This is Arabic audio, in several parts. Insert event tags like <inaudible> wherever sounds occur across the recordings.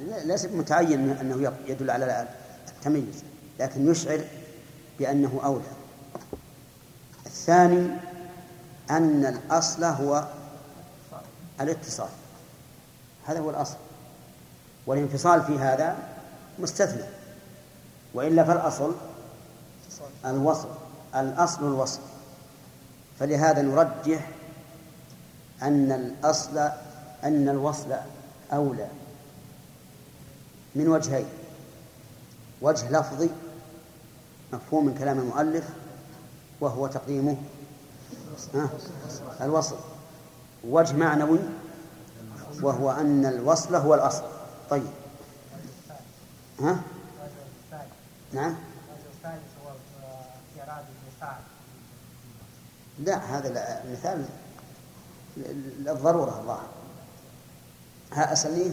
ليس متعين أنه يدل على التميز لكن يشعر بأنه أولى. الثاني أن الأصل هو الاتصال. هذا هو الأصل. والانفصال في هذا مستثنى. وإلا فالأصل الوصل الأصل الوصل. فلهذا نرجح أن الأصل أن الوصل أولى. من وجهين. وجه لفظي مفهوم من كلام المؤلف وهو تقديمه الوصل. وجه معنوي وهو أن الوصل هو الأصل. طيب. ها؟ نعم. لا هذا المثال للضرورة الظاهر. ها أسليه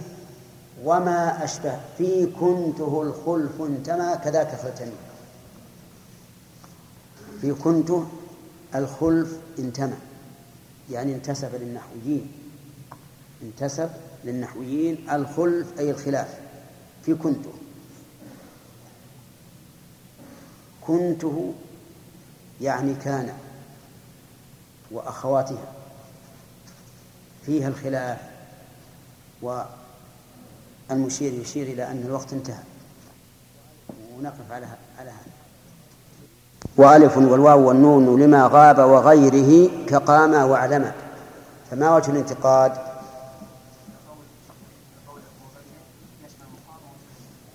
وما أشبه في كنته الخلف انتمى كذاك فلتني في كنته الخلف انتمى يعني انتسب للنحويين. انتسب للنحويين الخلف أي الخلاف. في كنته كنته يعني كان وأخواتها. فيها الخلاف والمشير يشير إلى أن الوقت انتهى. ونقف على على هذا. وألف والواو والنون لما غاب وغيره كقام وعلم فما وجه الانتقاد؟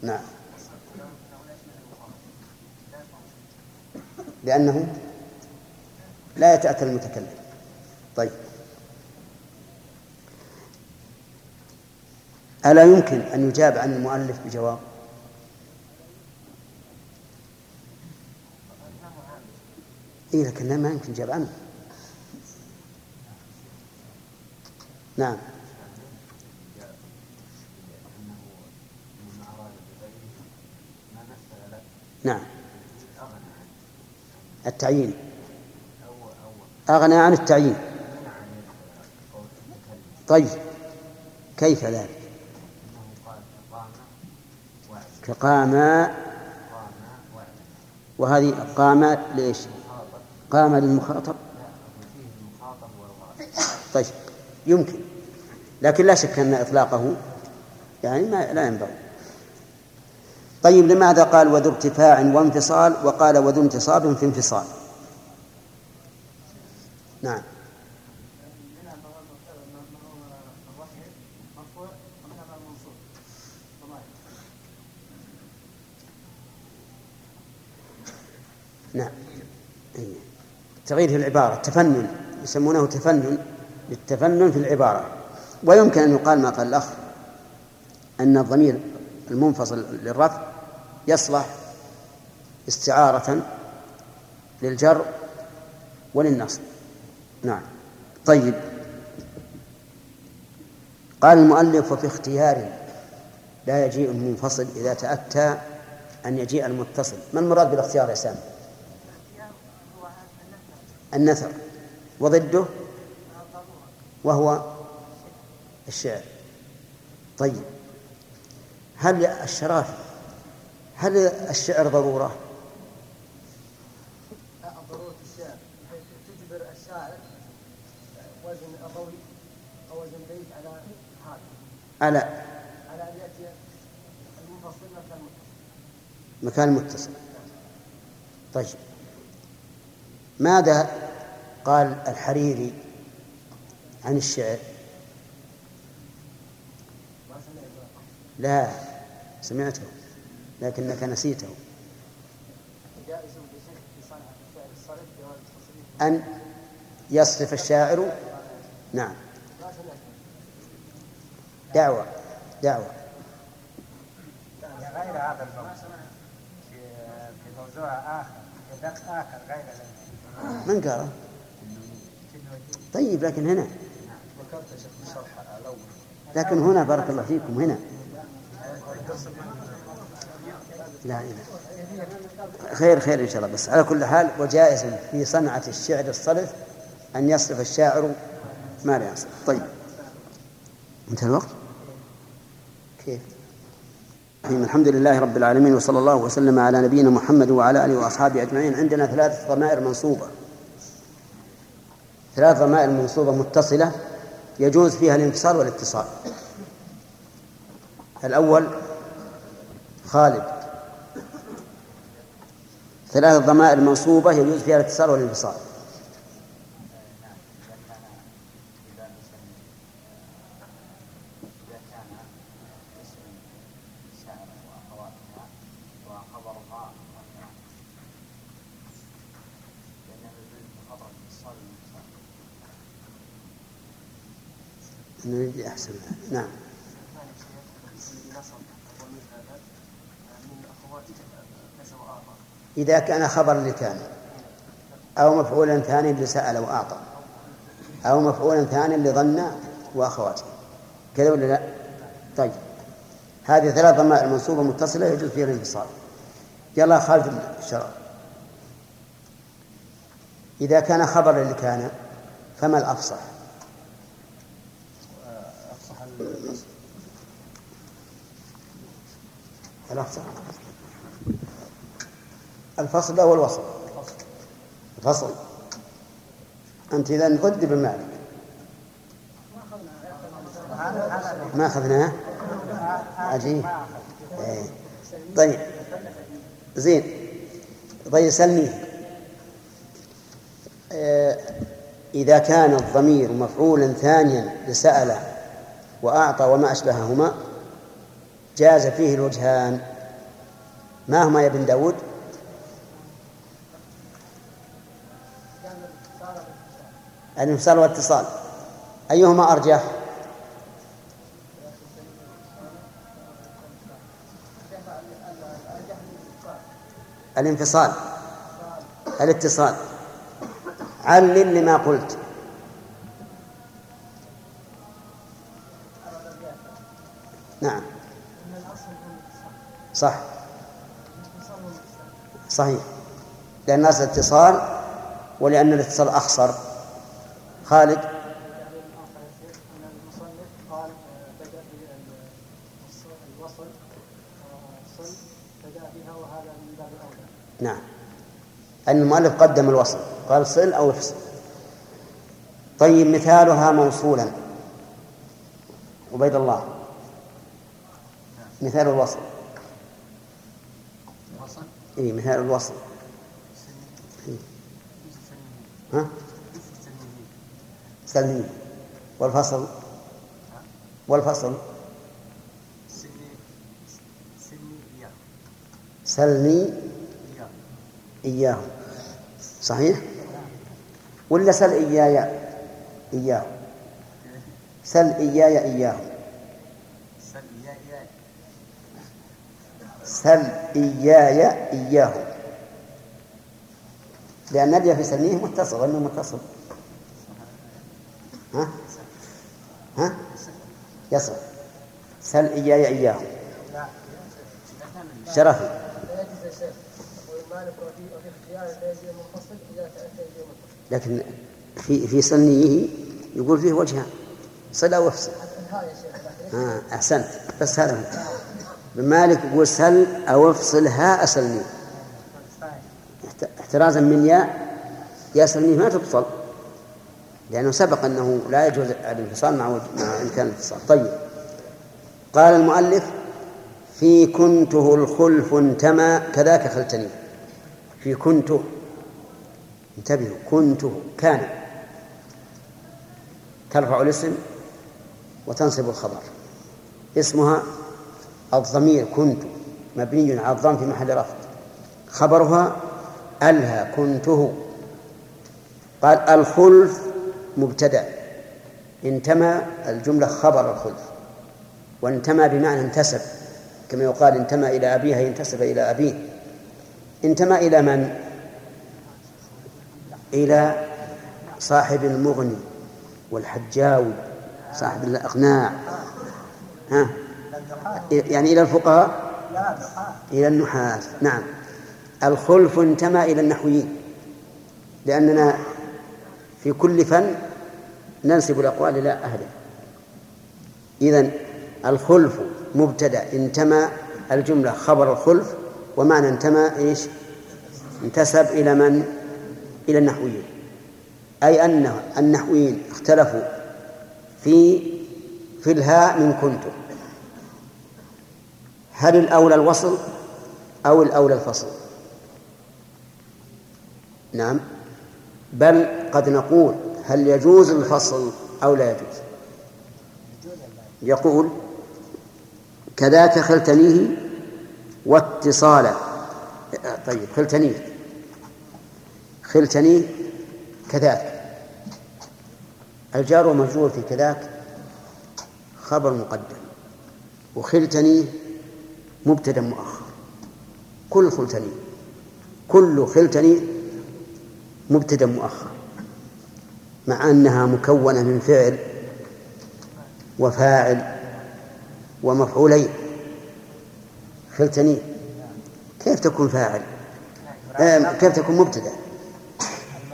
نعم. لأنه لا يتأتى المتكلم. طيب. ألا يمكن أن يجاب عن المؤلف بجواب؟ إيه لكن ما يمكن يجاب عنه. نعم. نعم. التعيين. أغنى عن التعيين. طيب. كيف ذلك؟ كقام وهذه قام ليش قام للمخاطب؟ طيب يمكن لكن لا شك أن إطلاقه يعني ما لا ينبغي. طيب لماذا قال وذو ارتفاع وانفصال؟ وقال وذو انتصاب في انفصال. نعم. نعم. تغيير في العبارة تفنن يسمونه تفنن للتفنن في العبارة. ويمكن أن يقال ما قال الأخ أن الضمير المنفصل للرفع يصلح استعارة للجر وللنصب. نعم. طيب. قال المؤلف وفي اختيار لا يجيء المنفصل إذا تأتى أن يجيء المتصل. ما المراد بالاختيار يا سامي؟ النثر وضده وهو الشعر. طيب هل الشرافي هل الشعر ضرورة؟ ضرورة الشعر. تجبر الشاعر وزن أو وزن بيت على على على أن يأتي المنفصل مكان متصل. مكان متصل. طيب. ماذا قال الحريري عن الشعر؟ لا سمعته لكنك نسيته. أن يصرف الشاعر؟ نعم. دعوة دعوة. غير هذا الموضوع في موضوع آخر في آخر غير من قال طيب لكن هنا. لكن هنا بارك الله فيكم هنا. لا لا خير خير إن شاء الله. بس على كل حال وجائز في صنعة الشعر الصرف أن يصرف الشاعر ما لا يصرف. طيب. انتهى الوقت؟ كيف؟ الحمد لله رب العالمين وصلى الله وسلم على نبينا محمد وعلى آله وأصحابه أجمعين. عندنا ثلاث ضمائر منصوبة. ثلاث ضمائر منصوبة متصلة يجوز فيها الانفصال والاتصال. الأول خالد. ثلاث ضمائر منصوبة يجوز فيها الاتصال والانفصال. نريد أحسن نعم. إذا كان خبر لكان أو مفعولا ثانيا لسأل وأعطى أو مفعولا ثانيا لظن وأخواته. كذا ولا لا؟ طيب. هذه ثلاث ضمائر منصوبة متصلة يجوز فيها الانفصال. يلا خالد الشرع. إذا كان خبرا لكان فما الأفصح؟ الأفصح الفصل أو الوصل الفصل أنت إذا ضد ابن ما أخذناه عجيب. إيه. طيب. زين. طيب سلمي. إيه، إذا كان الضمير مفعولا ثانيا لسأل وأعطى وما أشبههما جاز فيه الوجهان. ما هما يا ابن داود؟ الانفصال والاتصال. أيهما أرجح؟ الانفصال. الاتصال. علل لما قلت. صح؟ صحيح. لأن الناس اتصال ولأن الاتصال أخصر خالد؟ نعم. أن المؤلف قدم الوصل. قال صل أو افصل. طيب مثالها موصولا. عبيد الله. مثال الوصل. اي مثال الوصل. إيه. ها؟ سلمي والفصل؟ والفصل؟ سلني إياه. صحيح؟ ولا سل إياي إياه. سل إياي إياه. سل إياي إياه. لأن الياء في سلميه متصل وأنه متصل. ها؟ ها؟ يصل. سل إياي إياه. شرفي لكن في في سنيه يقول فيه وجهان صلة وافصل آه أحسنت. بس هذا ابن مالك يقول سل أو افصل هاء سلمي احترازا من ياء. يا سلمي ما تفصل. لأنه سبق أنه لا يجوز الانفصال مع مع إمكان الانفصال طيب. قال المؤلف في كنته الخلف انتمى. كذاك خلتني. في كنته. انتبهوا. كنته. كان. ترفع الاسم وتنصب الخبر. اسمها الضمير كنت مبني على الضم في محل رفع خبرها ألها كنته. قال الخلف مبتدأ. انتمى الجملة خبر الخلف. وانتمى بمعنى انتسب. كما يقال انتمى إلى أبيه ينتسب إلى أبيه. انتمى إلى من؟ إلى صاحب المغني والحجاوي صاحب الأقناع. ها؟ يعني إلى الفقهاء؟ إلى النحاة نعم. الخلف انتمى إلى النحويين لأننا في كل فن ننسب الأقوال إلى أهله. إذن الخلف مبتدأ انتمى الجملة خبر الخلف ومعنى انتمى إيش؟ انتسب إلى من؟ إلى النحويين. أي أن النحويين اختلفوا في في الهاء من كنتم. هل الأولى الوصل أو الأولى الفصل؟ نعم. بل قد نقول هل يجوز الفصل أو لا يجوز؟ يقول كذاك خلتنيه واتصالا طيب خلتنيه. خلتنيه كذاك. الجار ومجرور في كذاك خبر مقدم. وخلتني مبتدا مؤخر. كل خلتني كل خلتني مبتدا مؤخر. مع أنها مكونة من فعل وفاعل ومفعولين. خلتني كيف تكون فاعل؟ كيف تكون مبتدا؟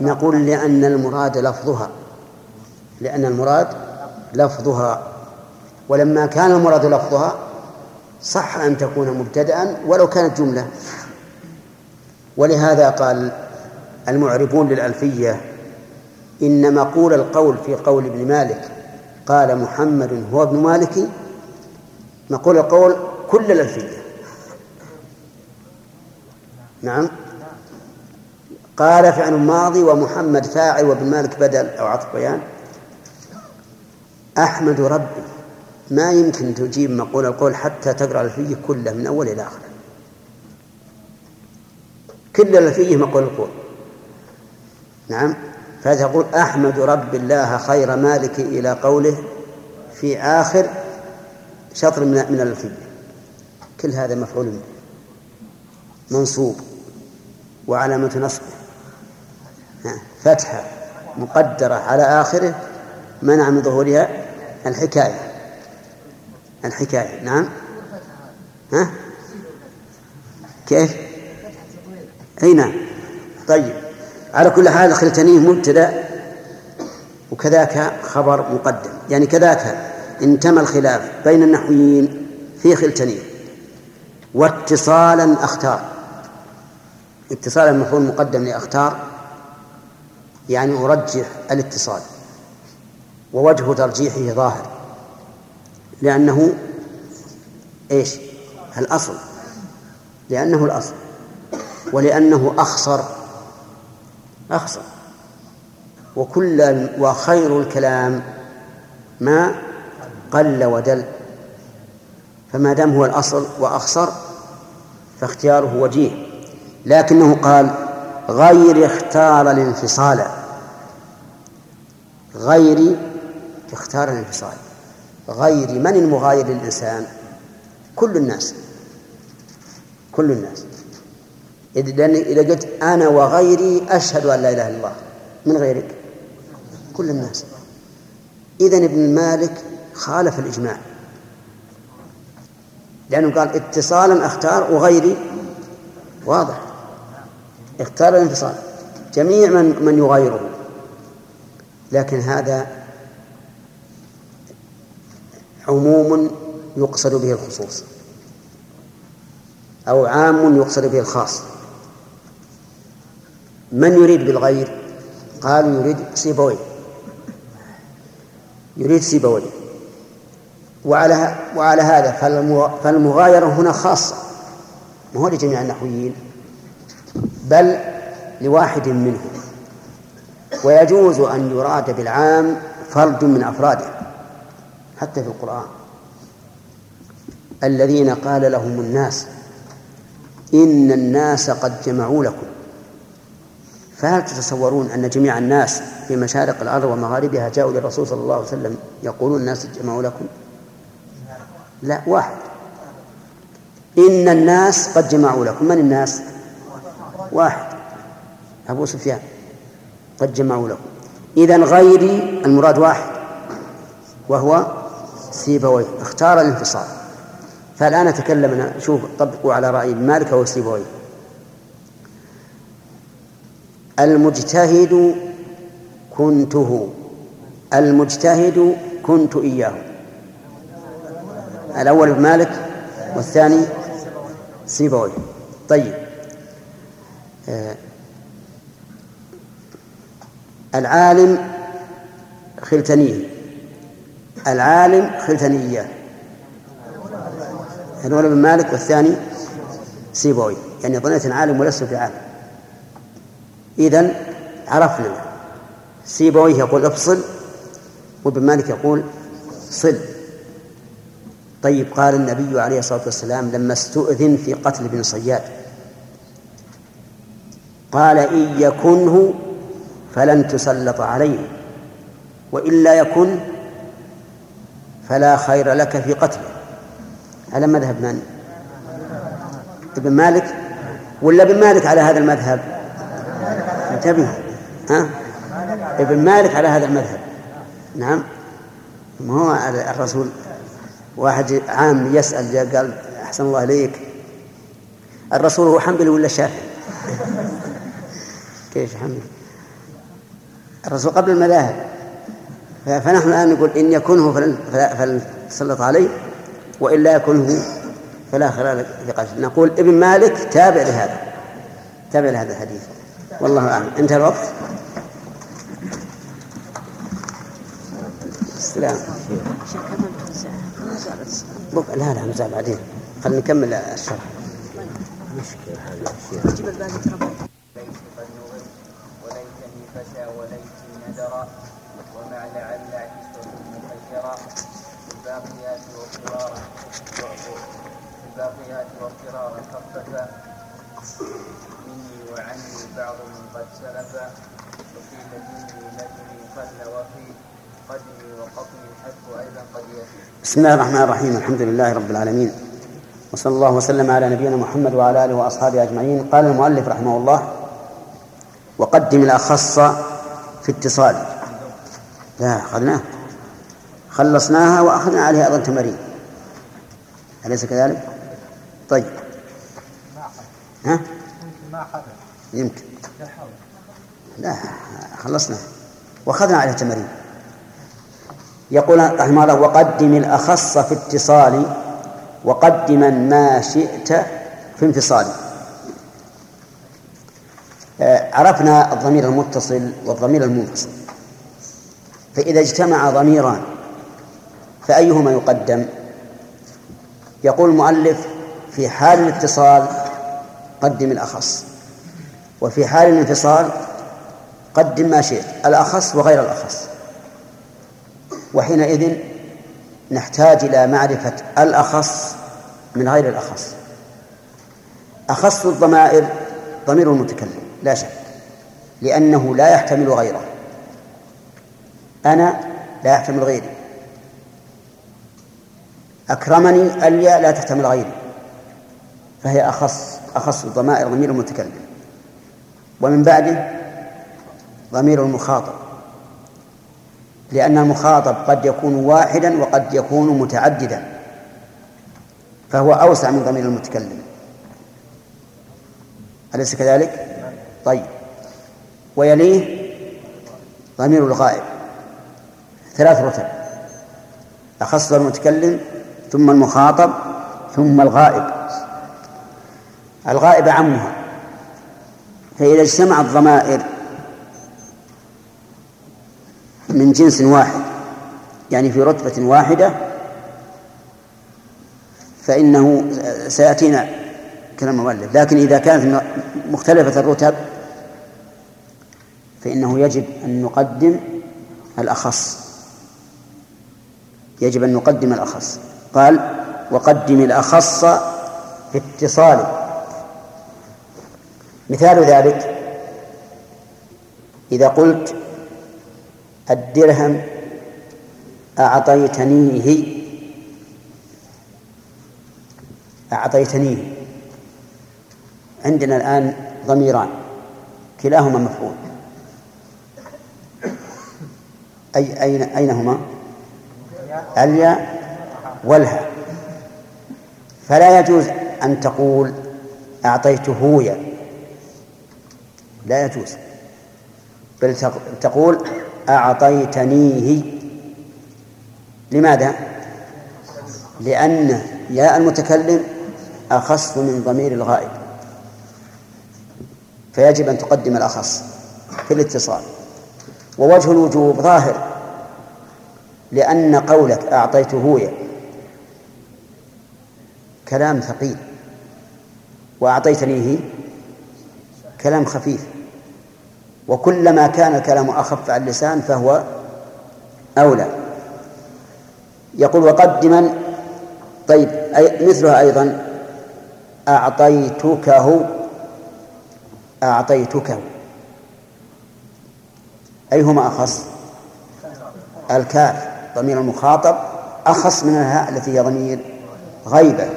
نقول لأن المراد لفظها. لأن المراد لفظها. ولما كان المراد لفظها صح أن تكون مبتدأ ولو كانت جملة. ولهذا قال المعربون للألفية إن مقول القول في قول ابن مالك قال محمد هو ابن مالك مقول القول كل الألفية. نعم. قال فعل ماضي ومحمد فاعل وابن مالك بدل أو عطف بيان. أحمد ربي. ما يمكن تجيب مقول القول حتى تقرأ الفيه كله من أول إلى آخره كل الفيه مقول القول. نعم. فتقول أحمد رب الله خير مالك إلى قوله في آخر شطر من من الفيه كل هذا مفعول منصوب. وعلامة نصبه. فتحة مقدرة على آخره منع من ظهورها الحكاية. الحكاية. نعم. ها؟ كيف؟ أي نعم. طيب. على كل حال خلتنيه مبتدأ وكذاك خبر مقدم. يعني كذاك انتمى الخلاف بين النحويين في خلتنيه واتصالا أختار. اتصالا مفعول مقدم لأختار يعني أرجح الاتصال ووجه ترجيحه ظاهر. لأنه إيش؟ الأصل. لأنه الأصل. ولأنه أخصر أخصر وكل وخير الكلام ما قل ودل. فما دام هو الأصل وأخصر فاختياره وجيه. لكنه قال غير اختار الانفصال. غير اختار الانفصال. غير من المغاير للإنسان؟ كل الناس. كل الناس. لأن إذا قلت أنا وغيري أشهد أن لا إله إلا الله. من غيرك؟ كل الناس. إذا ابن مالك خالف الإجماع. لأنه قال اتصالا أختار وغيري. واضح. اختار الانفصال. جميع من من يغايره. لكن هذا عموم يقصد به الخصوص أو عام يقصد به الخاص. من يريد بالغير؟ قالوا يريد سيبوي. يريد سيبوي. وعلى وعلى هذا فالمغايرة هنا خاصة. ما هو لجميع النحويين؟ بل لواحد منهم. ويجوز أن يراد بالعام فرد من أفراده. حتى في القرآن. الذين قال لهم الناس إن الناس قد جمعوا لكم. فهل تتصورون أن جميع الناس في مشارق الأرض ومغاربها جاءوا للرسول صلى الله عليه وسلم يقولون الناس جمعوا لكم؟ لا واحد. إن الناس قد جمعوا لكم. من الناس؟ واحد. أبو سفيان. قد جمعوا لكم. إذا غيري المراد واحد وهو سيبويه اختار الانفصال. فالآن نتكلم شوف طبقوا على رأي مالك أو سيبويه المجتهد كنته. المجتهد كنت إياه. الأول مالك والثاني سيبويه طيب. آه العالم خلتنيه. العالم خلتنية. الأولى بن مالك والثاني سيبوي. يعني ظنيت عالم ولست بعالم إذن عرفنا. سيبويه يقول أفصل وابن مالك يقول صل. طيب قال النبي عليه الصلاة والسلام لما استؤذن في قتل ابن صياد قال إن يكنه فلن تسلط عليه وإلا يكن فلا خير لك في قتله على مذهب من؟ ابن مالك ولا ابن مالك على هذا المذهب؟ انتبه ها؟ ابن مالك على هذا المذهب نعم ما هو الرسول واحد عام يسأل قال أحسن الله إليك الرسول هو حنبلي ولا شافعي؟ <laughs> كيف حنبلي؟ الرسول قبل المذاهب فنحن الآن نقول إن يكنه فلن تسلط عليه وإلا يكنه فلا خير في قتل نقول ابن مالك تابع لهذا تابع لهذا الحديث. والله أعلم. انتهى الوقت. السلام. لا لا نزال بعدين. خلينا نكمل الشرح. مشكلة. هذا الشيء الباقيات واضطرارا خففا مني وعني بعض من قد سلفا وفي لدني لدني قل وفي قدمي وقطني الحد أيضا قد يفي. بسم الله الرحمن الرحيم. الحمد لله رب العالمين. وصلى الله وسلم على نبينا محمد وعلى آله وأصحابه أجمعين. قال المؤلف رحمه الله وقدم الأخص في اتصال. لا أخذناه. خلصناها وأخذنا عليها أيضا تمارين. أليس كذلك؟ طيب. ها؟ ما يمكن. لا خلصنا. وأخذنا عليه تمارين. يقول رحمه الله وقدم الأخص في اتصال وقدما ما شئت في انفصال. آه، عرفنا الضمير المتصل والضمير المنفصل. فإذا اجتمع ضميران فأيهما يقدم؟ يقول المؤلف في حال الاتصال قدم الأخص وفي حال الانفصال قدم ما شئت الأخص وغير الأخص. وحينئذ نحتاج إلى معرفة الأخص من غير الأخص. أخص الضمائر ضمير المتكلم لا شك لأنه لا يحتمل غيره. أنا لا يحتمل غيري أكرمني الياء لا تحتمل غيري فهي أخص أخص الضمائر ضمير المتكلم ومن بعده ضمير المخاطب. لأن المخاطب قد يكون واحدا وقد يكون متعددا. فهو أوسع من ضمير المتكلم. أليس كذلك؟ طيب. ويليه ضمير الغائب. ثلاث رتب. أخص المتكلم ثم المخاطب ثم الغائب. الغائب عمها. فإذا اجتمعت ضمائر من جنس واحد يعني في رتبة واحدة فإنه سيأتينا كلام المؤلف. لكن إذا كانت مختلفة الرتب فإنه يجب أن نقدم الأخص. يجب أن نقدم الأخص. قال وقدم الأخص في اتصاله مثال ذلك إذا قلت الدرهم أعطيتنيه أعطيتنيه. عندنا الآن ضميران كلاهما مفعول. أي أين أين هما؟ الياء والها فلا يجوز أن تقول أعطيته يا لا يجوز. بل تقول أعطيتنيه لماذا؟ لأن ياء المتكلم أخص من ضمير الغائب. فيجب أن تقدم الأخص في الاتصال. ووجه الوجوب ظاهر. لأن قولك أعطيته يا. كلام ثقيل. وأعطيتنيه كلام خفيف. وكلما كان الكلام أخف على اللسان فهو أولى. يقول وقدما طيب مثلها أيضا. أعطيتكه. أعطيتكه. أيهما أخص؟ الكاف. ضمير المخاطب أخص من الهاء التي هي ضمير غيبة.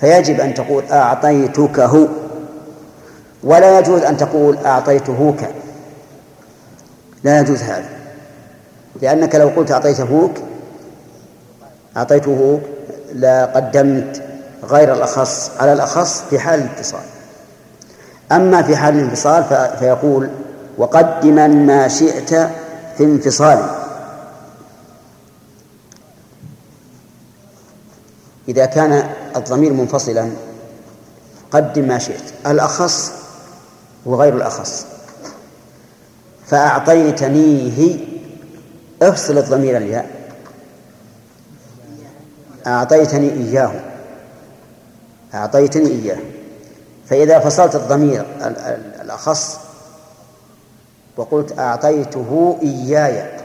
فيجب أن تقول أعطيتكه ولا يجوز أن تقول أعطيتهوك. لا يجوز هذا لأنك لو قلت أعطيتهوك أعطيته لا قدمت غير الأخص على الأخص في حال الاتصال أما في حال الانفصال فيقول وقدما ما شئت في انفصال. إذا كان الضمير منفصلا قدم ما شئت. الأخص وغير الأخص. فأعطيتنيه افصل الضمير الياء. أعطيتني إياه. أعطيتني إياه. فإذا فصلت الضمير الأخص وقلت أعطيته إياي.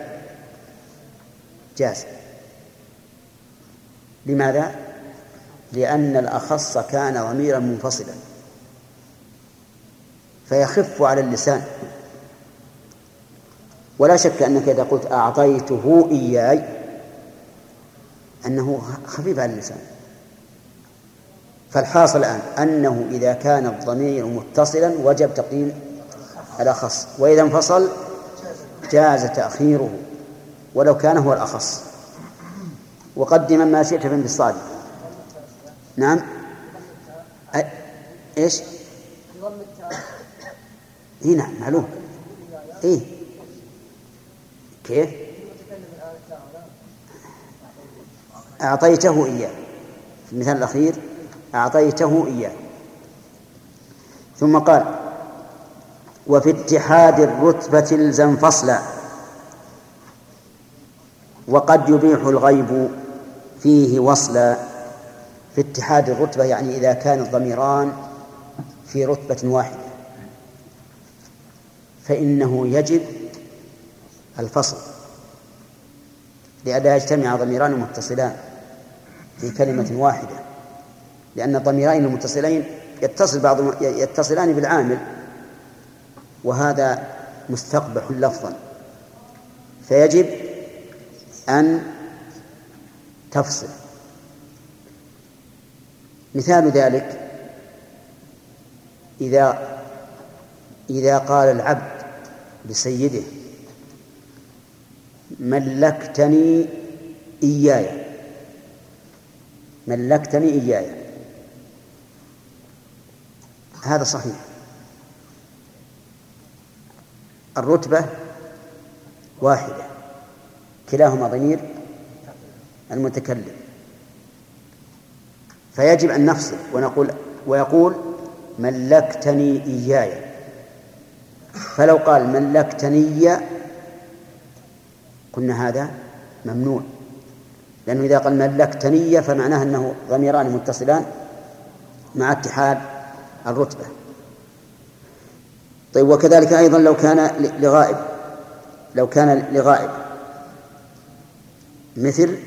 جاز. لماذا؟ لأن الأخص كان ضميرا منفصلا. فيخف على اللسان. ولا شك أنك إذا قلت أعطيته إياي أنه خفيف على اللسان. فالحاصل الآن أنه إذا كان الضمير متصلا وجب تقديم الأخص. وإذا انفصل جاز تأخيره ولو كان هو الأخص. وقدم ما شئت في انفصال نعم. إيش؟ اي نعم معلوم اي كيف؟ أعطيته إياه في المثال الأخير أعطيته إياه ثم قال وفي اتحاد الرتبة الزم فصلا وقد يبيح الغيب فيه وصلا في اتحاد الرتبة يعني إذا كان الضميران في رتبة واحدة. فإنه يجب الفصل لئلا يجتمع ضميران متصلان في كلمة واحدة لأن الضميرين المتصلين يتصل بعض يتصلان بالعامل وهذا مستقبح لفظا. فيجب أن تفصل. مثال ذلك إذا إذا قال العبد لسيده ملكتني إياي ملكتني إياي. هذا صحيح. الرتبة واحدة كلاهما ضمير المتكلم. فيجب أن نفصل ونقول ويقول ملكتني إياي. فلو قال ملكتني قلنا هذا ممنوع. لأنه إذا قال ملكتني فمعناه أنه ضميران متصلان مع اتحاد الرتبة. طيب وكذلك أيضا لو كان لغائب لو كان لغائب. مثل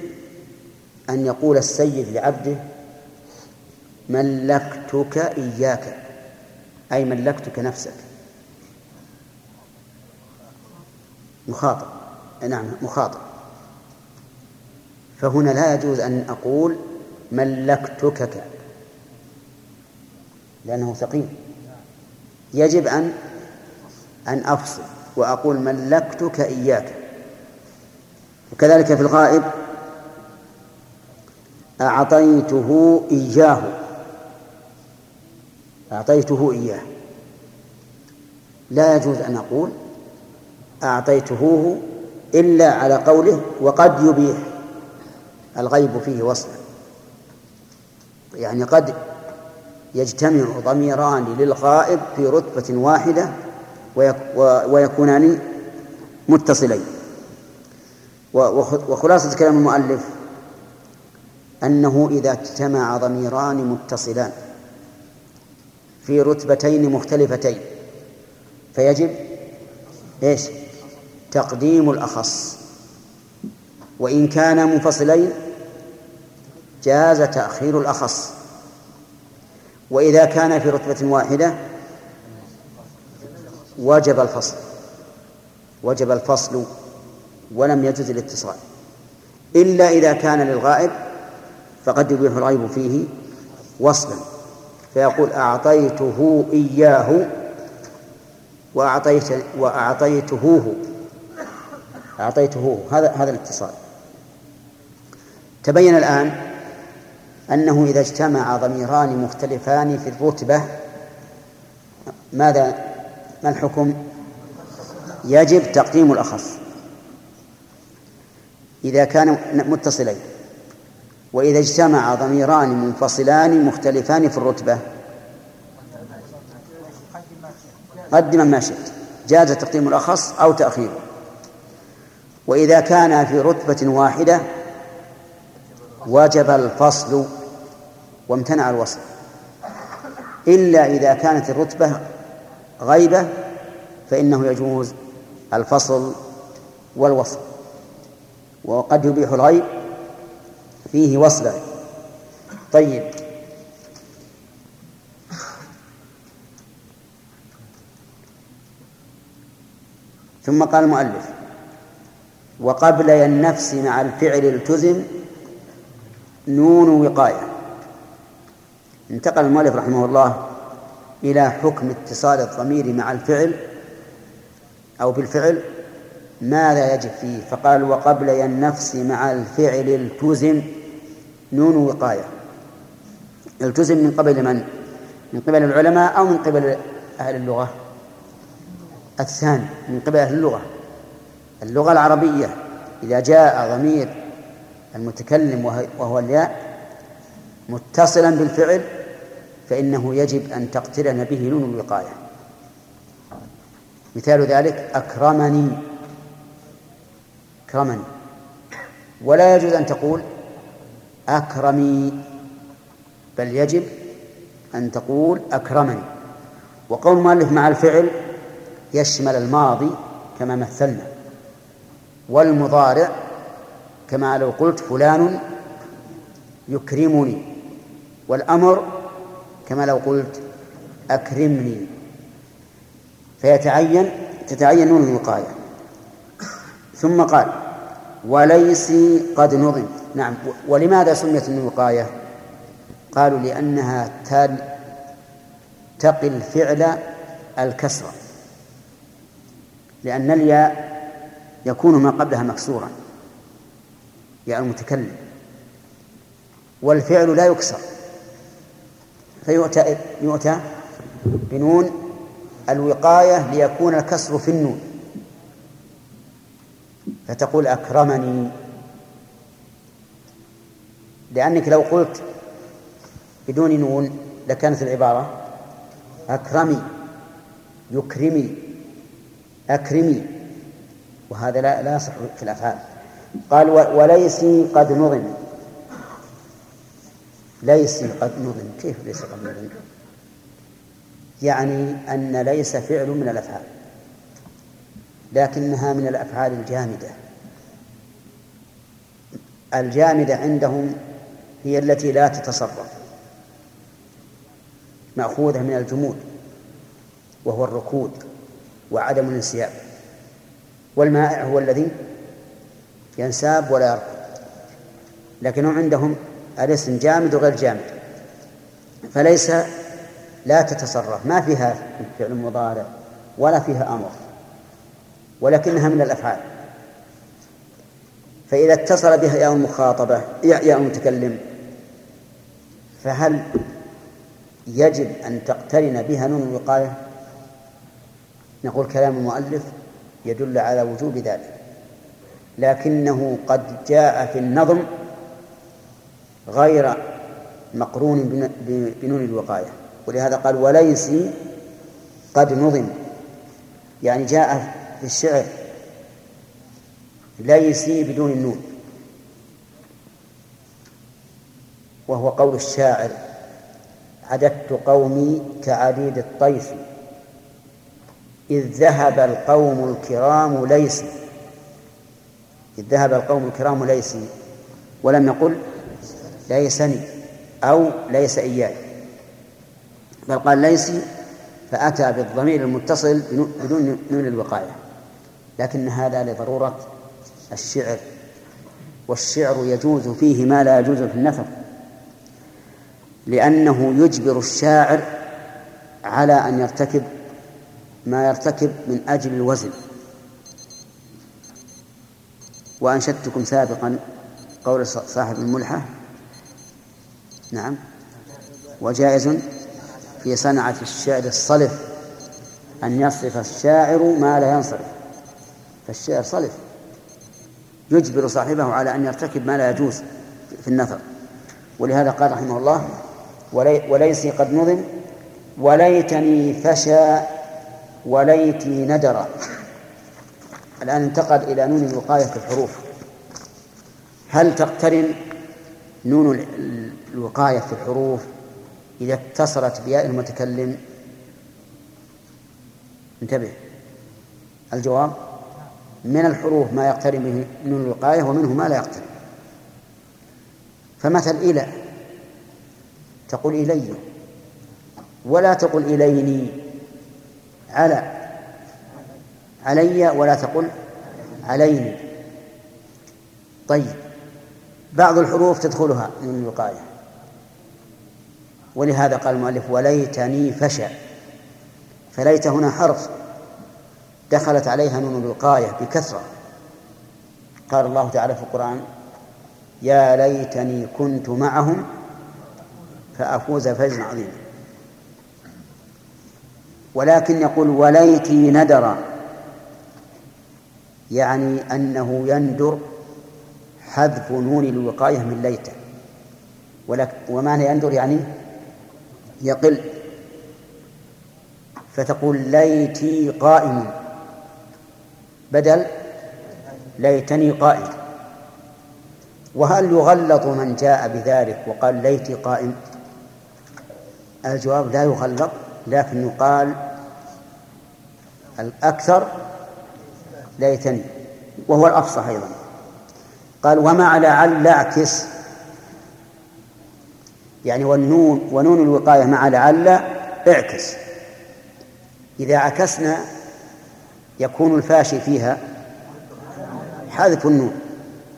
أن يقول السيد لعبده ملكتك إياك. أي ملكتك نفسك. مخاطب. نعم مخاطب. فهنا لا يجوز أن أقول ملكتك لأنه ثقيل. يجب أن أن أفصل وأقول ملكتك إياك. وكذلك في الغائب أعطيته إياه. أعطيته إياه. لا يجوز أن أقول أعطيته إلا على قوله وقد يبيح. الغيب فيه وصلا يعني قد يجتمع ضميران للغائب في رتبة واحدة ويكونان متصلين. وخلاصة كلام المؤلف أنه إذا اجتمع ضميران متصلان. في رتبتين مختلفتين. فيجب إيش؟ تقديم الأخص. وإن كانا منفصلين جاز تأخير الأخص. وإذا كان في رتبة واحدة وجب الفصل. وجب الفصل ولم يجز الاتصال. إلا إذا كان للغائب فقد يبيح الغيب فيه وصلا. فيقول أعطيته إياه وأعطيت وأعطيته أعطيته هذا هذا الاتصال. تبين الآن أنه إذا اجتمع ضميران مختلفان في الرتبة ماذا ما الحكم؟ يجب تقديم الأخص. إذا كان متصلين. وإذا اجتمع ضميران منفصلان مختلفان في الرتبة. قدم ما شئت. جاز تقديم الأخص أو تأخيره وإذا كان في رتبة واحدة وجب الفصل وامتنع الوصل. إلا إذا كانت الرتبة غيبة فإنه يجوز الفصل والوصل. وقد يبيح الغيب فيه وصلا طيب. ثم قال المؤلف وقبل النفس مع الفعل التزم نون وقاية. انتقل المؤلف رحمه الله إلى حكم اتصال الضمير مع الفعل أو بالفعل. ماذا يجب فيه؟ فقال وقبل النفس مع الفعل التزم نون وقاية. التزم من قبل من؟ من قبل العلماء أو من قبل أهل اللغة؟ الثاني من قبل أهل اللغة. اللغة العربية إذا جاء ضمير المتكلم وهو الياء متصلا بالفعل فإنه يجب أن تقترن به نون الوقاية. مثال ذلك أكرمني. أكرمني. ولا يجوز أن تقول أكرمي. بل يجب أن تقول أكرمني. وقول المؤلف مع الفعل يشمل الماضي كما مثلنا والمضارع كما لو قلت فلان يكرمني والأمر كما لو قلت أكرمني. فيتعين تتعين نون الوقاية. ثم قال وليس قد نظم نعم. ولماذا سميت الوقاية قالوا لأنها تقي الفعل الكسر لأن الياء يكون ما قبلها مكسورا يعني المتكلم. والفعل لا يكسر فيؤتى يؤتى بنون الوقاية ليكون الكسر في النون. فتقول أكرمني. لأنك لو قلت بدون نون لكانت العبارة أكرمي يكرمي أكرمي وهذا لا لا يصح في الأفعال. قال وليس قد نظم. ليس قد نظم. كيف ليس قد نظم؟ يعني أن ليس فعل من الأفعال لكنها من الأفعال الجامدة. الجامدة عندهم هي التي لا تتصرف. مأخوذة من الجمود وهو الركود وعدم الانسياب. والمائع هو الذي ينساب ولا يركض. لكنهم عندهم الاسم جامد وغير جامد. فليس لا تتصرف. ما فيها فعل مضارع ولا فيها أمر ولكنها من الأفعال. فإذا اتصل بها ياء المخاطبة ياء المتكلم فهل يجب أن تقترن بها نون الوقاية؟ نقول كلام المؤلف يدل على وجوب ذلك لكنه قد جاء في النظم غير مقرون بنون الوقاية ولهذا قال وليس قد نظم يعني جاء في الشعر ليسي بدون النون. وهو قول الشاعر عددت قومي كعديد الطيف إذ ذهب القوم الكرام ليسي إذ ذهب القوم الكرام ليسي ولم يقل ليسني أو ليس إياي بل قال ليسي فأتى بالضمير المتصل بدون نون الوقاية لكن هذا لضرورة الشعر والشعر يجوز فيه ما لا يجوز في النثر لأنه يجبر الشاعر على أن يرتكب ما يرتكب من أجل الوزن. وأنشدتكم سابقا قول صاحب الملحة. نعم. وجائز في صنعة الشعر الصلف أن يصرف الشاعر ما لا ينصرف. فالشعر صلف. يجبر صاحبه على أن يرتكب ما لا يجوز في النثر. ولهذا قال رحمه الله ولي وليس قد نظم. وليتني فشى وليتي ندر. الآن انتقل إلى نون الوقاية في الحروف. هل تقترن نون الوقاية في الحروف إذا اتصلت بياء المتكلم؟ انتبه. الجواب من الحروف ما يقترن به نون الوقاية ومنه ما لا يقترن. فمثل إلى. تقول إلي. ولا تقل إليني. على. علي ولا تقل عليني. طيب. بعض الحروف تدخلها من الوقاية. ولهذا قال المؤلف وليتني فشى فليت هنا حرف. دخلت عليها نون الوقاية بكثرة. قال الله تعالى في القرآن يا ليتني كنت معهم فأفوز فوزا عظيما. ولكن يقول وليتي ندر يعني أنه يندر حذف نون الوقاية من ليت ومعنى يندر يعني؟ يقل. فتقول ليتي قائم. بدل ليتني قائم. وهل يغلط من جاء بذلك وقال ليتي قائم؟ الجواب لا يغلط لكن يقال الأكثر ليتني وهو الأفصح أيضا. قال ومع لعل اعكس يعني والنون ونون الوقاية مع لعل اعكس. إذا عكسنا يكون الفاشي فيها حذف النون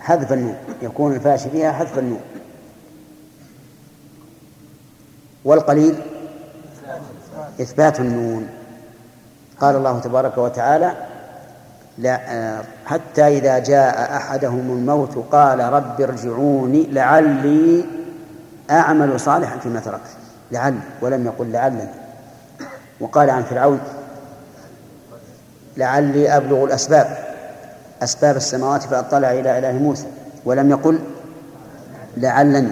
حذف النون يكون الفاشي فيها حذف النون. والقليل إثبات النون. قال الله تبارك وتعالى لا حتى إذا جاء أحدهم الموت قال رب ارجعوني لعلي أعمل صالحا فيما تركت. لعل ولم يقل لعلني وقال عن فرعون لعلي أبلغ الأسباب أسباب السماوات فأطلع إلى إله موسى. ولم يقل لعلني.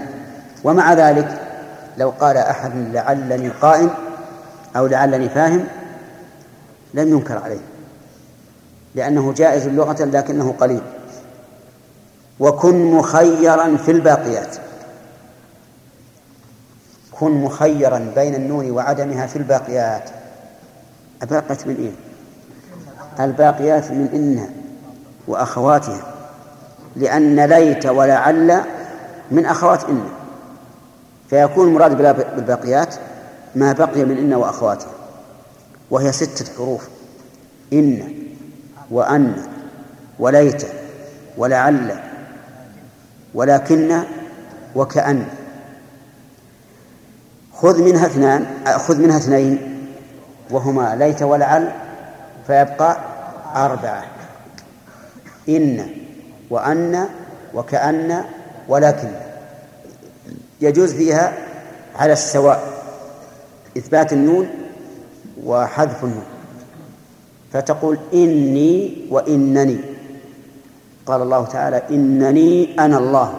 ومع ذلك لو قال أحد لعلني قائم أو لعلني فاهم لم ينكر عليه لأنه جائز لغة لكنه قليل. وكن مخيرا في الباقيات. كن مخيرا بين النون وعدمها في الباقيات. الباقيات من إيه؟ الباقيات من إن وأخواتها. لأن ليت ولعل من أخوات إن. فيكون المراد بالباقيات ما بقي من إن وأخواتها وهي ستة حروف إن وأن وليت ولعل ولكن وكأن. خذ منها اثنان خذ منها اثنين وهما ليت ولعل فيبقى أربعة. إن وأن وكأن ولكن. يجوز فيها على السواء إثبات النون وحذف النون. فتقول إني وإنني. قال الله تعالى إنني أنا الله.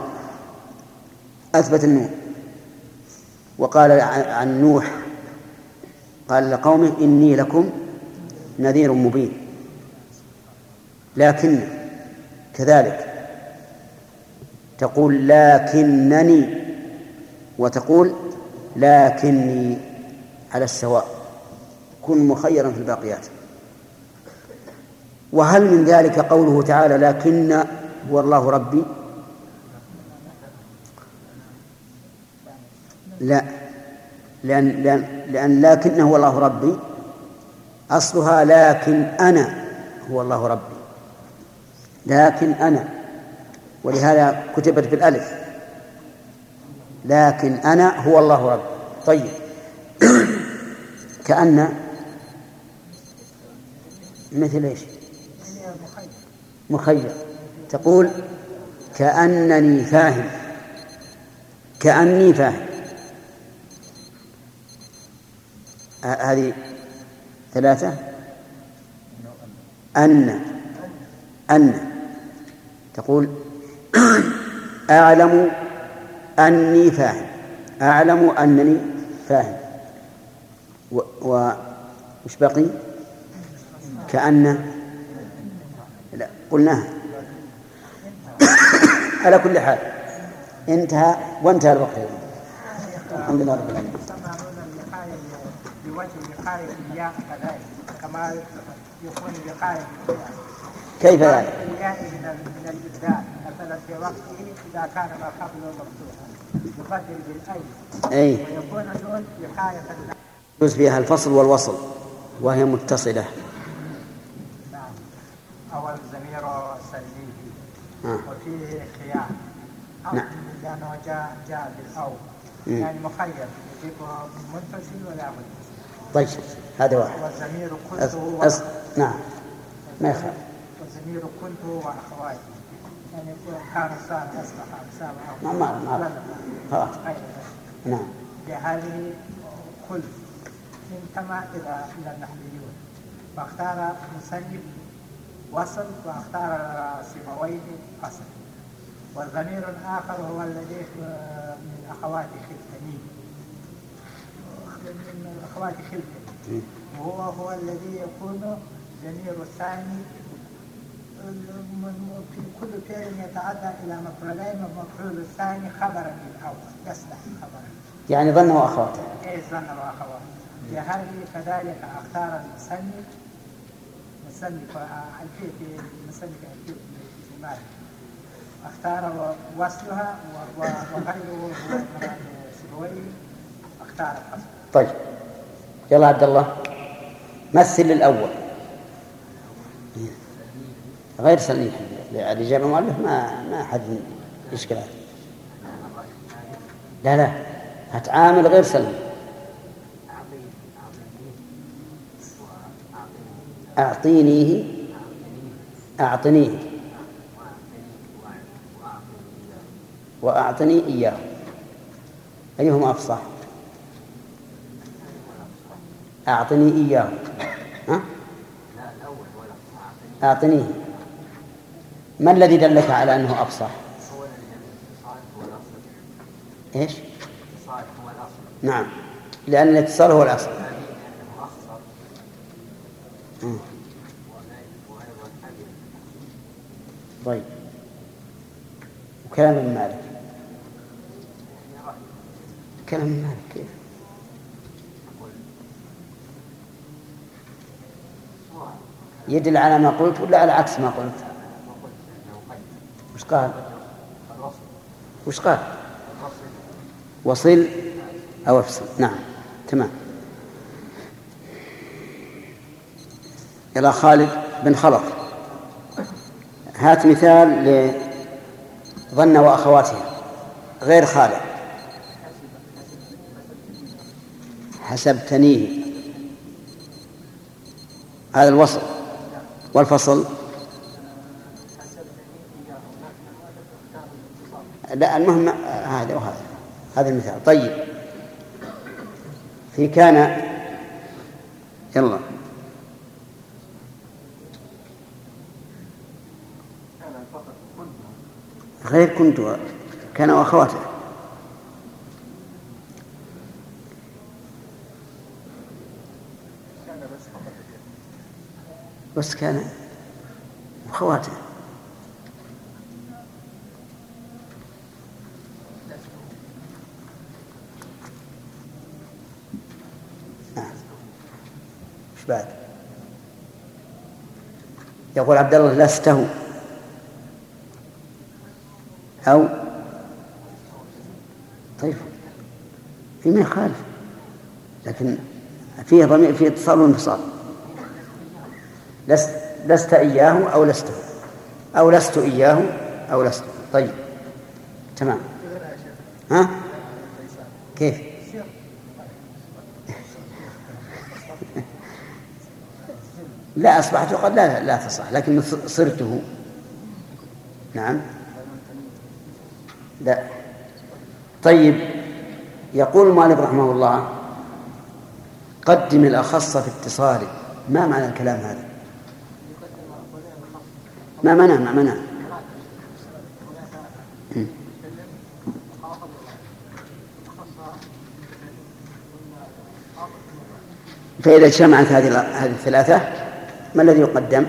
أثبت النون. وقال عن نوح قال لقومه إني لكم نذير مبين. لكن كذلك تقول لكنني وتقول لكني على السواء كن مخيرا في الباقيات. وهل من ذلك قوله تعالى لكن هو الله ربي؟ لا لأن, لأن, لأن لكن هو الله ربي أصلها لكن أنا هو الله ربي. لكن أنا. ولهذا كتبت بالألف. لكن أنا هو الله ربي طيب. <clears throat> كأن مثل إيش؟ مخير. تقول كأنني فاهم. كأني فاهم. هذه ثلاثة؟ أن. أن. تقول <clears throat> أعلم أني فاهم. أعلم أنني فاهم. و. وش بقي؟ كأن لا قلناها <coughs> على كل حال انتهى وانتهى الوقت. الحمد لله رب العالمين. كيف ذلك؟ في وقته إذا كان ما قبله مفتوحا يبدل بالأي أي. ويكون النون وقاية يجوز فيها الفصل والوصل وهي متصلة. نعم. أو الزمير السلبي آه. وفيه خيار. أو نعم. لأنه جاء جاء بالأو. يعني مخير. يجيب منفصل ولا منفصل طيب هذا واحد. والزمير. كنت أس... نعم. ما يخالف. والزمير كنت وأخواتي. يعني كان ما ما. خلاص نعم. بهذه كل. انتمى إلى إلى النحويون فاختار مسلم وصل واختار سيبويه فصل والضمير الآخر هو الذي آه، من أخوات خلتني من أخوات خلتني وهو هو الذي يكون ضمير الثاني كل فعل يتعدى إلى مفعولين والمفعول الثاني خبرا للأول يصلح خبرا. يعني ظن وأخواته. إيه ظن واخوات هذه كذلك اختار المسلم مسلم الفيل في المسلم الفيل في مالك اختار وصلها وغيره سبويه اختار الحصر طيب. يلا عبد الله. مثل الأول. غير سليم الإجابة المؤلف ما ما حد إشكالات لا لا. هتعامل غير سليم أعطينيه أعطنيه. وأعطني إياه. أيهما أفصح؟ أعطني إياه. ها؟ أعطنيه. ما الذي دلك على أنه أفصح؟ إيش؟ نعم لأن الاتصال هو الأصل. طيب. وكلام ابن مالك كلام ابن مالك كيف؟ يدل على ما قلت ولا على عكس ما قلت؟ وش قال؟ وش قال؟ وصل أو أفصل. نعم. تمام. إلى خالد بن خلف هات مثال لظن وأخواتها. غير خالد. حسبتنيه. هذا الوصل والفصل. لا المهم هذا وهذا هذا المثال. طيب. في كان يلا. غير كنت كان واخواته بس كان وخواته نعم إيش بعد؟ يقول عبد الله لسته أو؟ طيب. في ما يخالف. لكن فيه ضمير فيه اتصال وانفصال. لست لست إياه أو لسته أو لست إياه أو لست طيب. تمام. ها؟ كيف؟ لا أصبحت قد لا لا تصح لكن صرته. نعم. لا. طيب يقول المؤلف رحمه الله قدم الأخص في اتصاله ما معنى الكلام هذا؟ ما منع ما منع فإذا اجتمعت هذه هذه الثلاثة ما الذي يقدم؟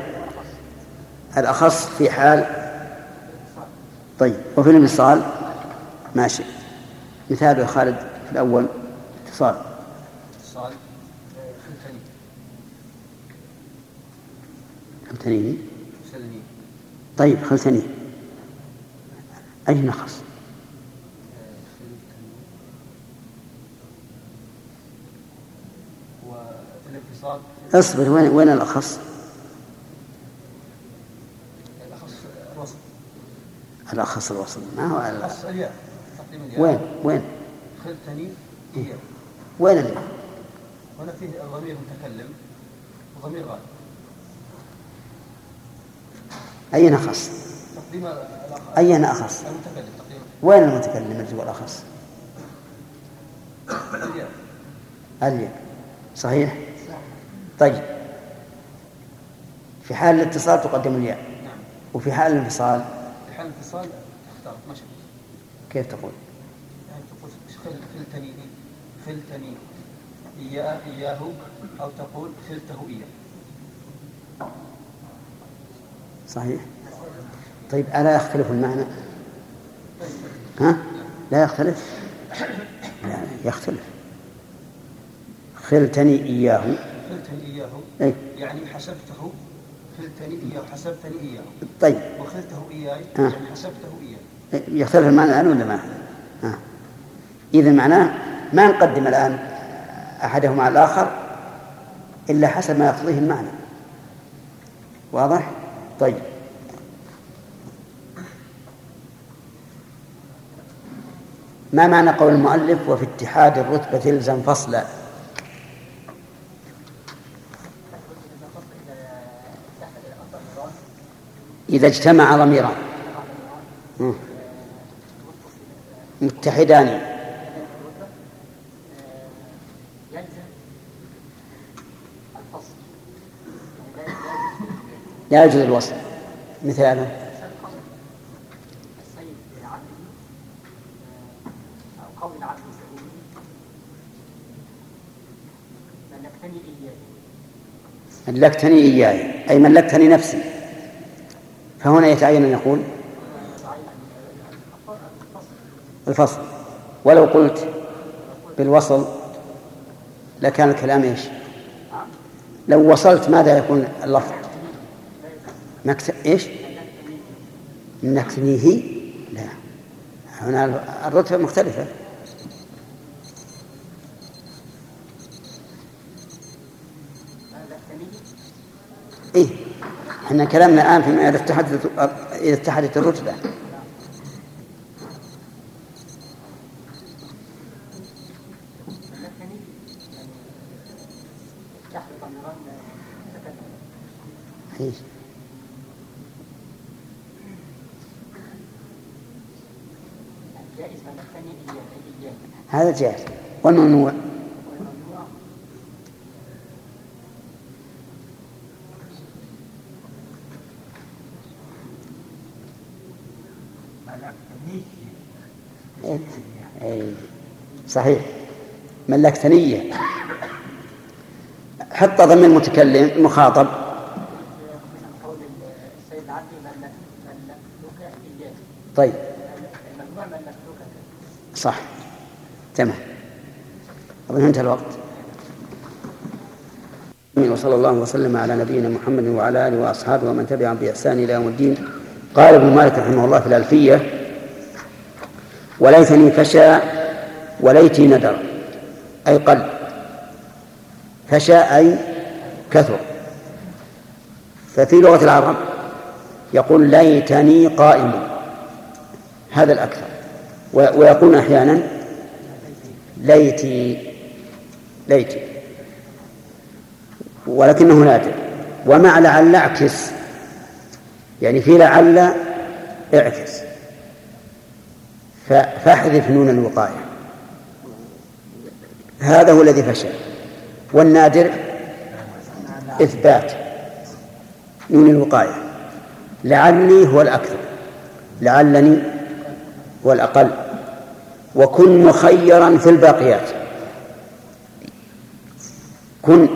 الأخص في حال طيب وفي الانفصال؟ ماشي. مثال خالد في الأول. اتصال. اتصال خلتني طيب خلتني أي نخص اصبر وين وين؟ الأخص؟ الأخص الوسط ما هو الأخص الياء وين؟ وين؟ خلتني هي. وين الياء؟ هنا فيه ضمير متكلم وضمير غائب أين أخص؟ تقديم أين أخص؟ المتكلم تقديم. وين المتكلم الذي هو الأخص؟ الياء صحيح؟ طيب. في حال الاتصال تقدم الياء. نعم. وفي حال الانفصال تختار ما كيف تقول؟ يعني تقول خلتني خلتني إياه إياه أو تقول خلته إياه. صحيح؟ طيب ألا يختلف المعنى؟ ها؟ لا يختلف؟ لا يختلف. خلتني إياه. خلتني إياه. أي؟ يعني حسبته خلتني إياه حسبتني إياه. طيب. وخلته إياي يعني حسبته إياه. يختلف المعنى الآن ولا ما؟ ها. إذا معناه ما نقدم الآن أحدهما على الآخر إلا حسب ما يقتضيه المعنى. واضح؟ طيب. ما معنى قول المؤلف وفي اتحاد الرتبة تلزم فصلا؟ إذا اجتمع ضميران. متحدان. لا يجوز الوصل. مثاله ملكتني إياي. أي ملكتني نفسي. فهنا يتعين أن يقول الفصل ولو قلت بالوصل لكان الكلام إيش؟ لو وصلت ماذا يكون اللفظ؟ مكت... إيش؟ نكتنيه لا هنا الرتبة مختلفة إيه إحنا كلامنا الآن فيما إذا اتحدت إذا اتحدت الرتبة؟ هذا جائز. والممنوع. صحيح. ملكتنية حط ضمن المتكلم مخاطب. طيب. صح. تمام. أظن انتهى الوقت. وصلى الله وسلم على نبينا محمد وعلى آله وأصحابه ومن تبعهم بإحسان إلى يوم الدين. قال ابن مالك رحمه الله في الألفية وليتني فشى وليتي ندر أي قل فشى أي كثر. ففي لغة العرب يقول ليتني قائم. هذا الأكثر. ويقول أحيانا ليتي ليتي. ولكنه نادر ومع لعل أعكس. يعني في لعل اعكس. فاحذف نون الوقاية. هذا هو الذي فشل. والنادر إثبات نون الوقاية. لعلي هو الأكثر. لعلني هو الأقل. وكن مخيرا في الباقيات. كن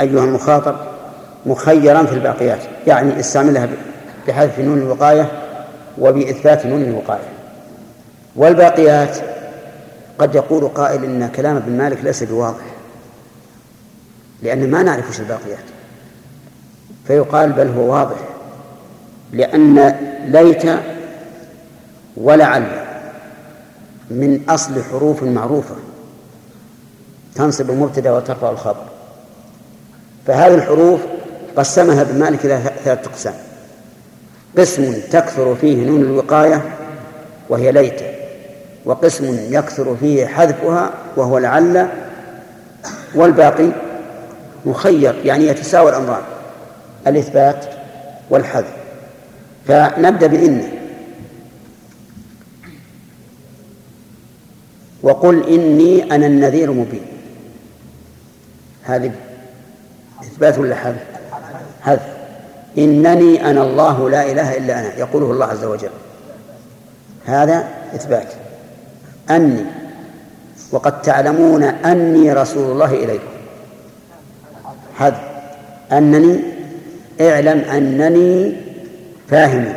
أيها المخاطب مخيرا في الباقيات. يعني استعملها بحذف نون الوقاية وبإثبات نون الوقاية. والباقيات قد يقول قائل إن كلام ابن مالك ليس بواضح لأن ما نعرف وش الباقيات. فيقال بل هو واضح لأن ليت ولعل من أصل حروف معروفة تنصب المبتدأ وترفع الخبر فهذه الحروف قسمها ابن مالك إلى ثلاثة أقسام. قسم تكثر فيه نون الوقاية وهي ليت. وقسم يكثر فيه حذفها وهو لعل والباقي مخير يعني يتساوى الأمران الإثبات والحذف. فنبدأ بإن وقل إني أنا النذير مبين هذه إثبات ولا حذف؟ حذف. إنني أنا الله لا إله إلا أنا يقوله الله عز وجل. هذا إثبات. أني وقد تعلمون أني رسول الله إليكم. حذف أنني اعلم أنني فاهم.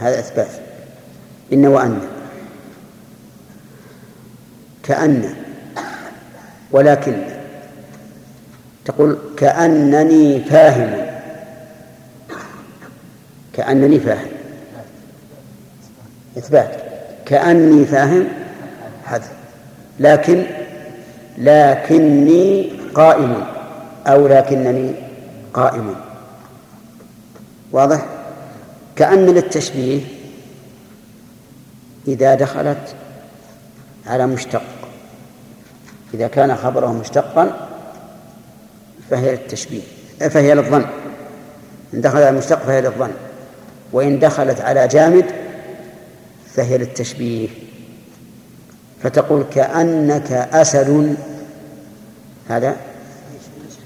هذا إثبات. إن وأن. كأن. ولكن. تقول كأنني فاهم. كأنني فاهم. إثبات. كأني فاهم حذف لكن لكني قائم أو لكنني قائم. واضح؟ كأن للتشبيه إذا دخلت على مشتق. إذا كان خبره مشتقا فهي للتشبيه فهي للظن. إن دخلت على المشتق فهي للظن. وإن دخلت على جامد فهي للتشبيه. فتقول كأنك أسد هذا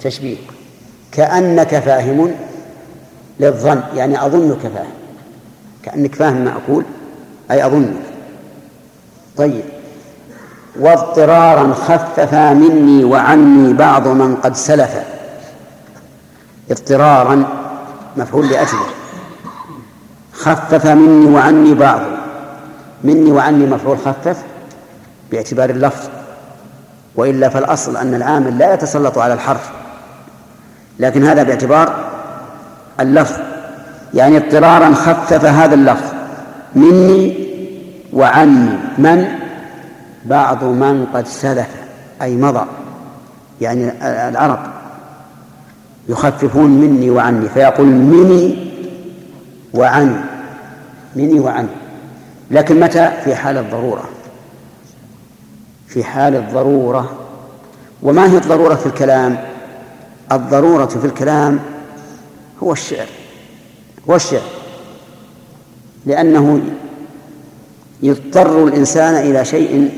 تشبيه. كأنك فاهم للظن يعني أظنك فاهم. كأنك فاهم ما أقول أي أظنك. طيب. واضطرارا خففا مني وعني بعض من قد سلف. اضطرارا مفعول لأجله. خفف مني وعني بعض. مني وعني مفعول خفف باعتبار اللفظ وإلا فالأصل أن العامل لا يتسلط على الحرف لكن هذا باعتبار اللفظ يعني اضطرارا خفف هذا اللفظ مني وعني من؟ بعض من قد سلف أي مضى يعني العرب يخففون مني وعني فيقول مني وعني مني وعني. لكن متى؟ في حال الضرورة. في حال الضرورة. وما هي الضرورة في الكلام؟ الضرورة في الكلام هو الشعر. هو الشعر. لأنه يضطر الإنسان إلى شيء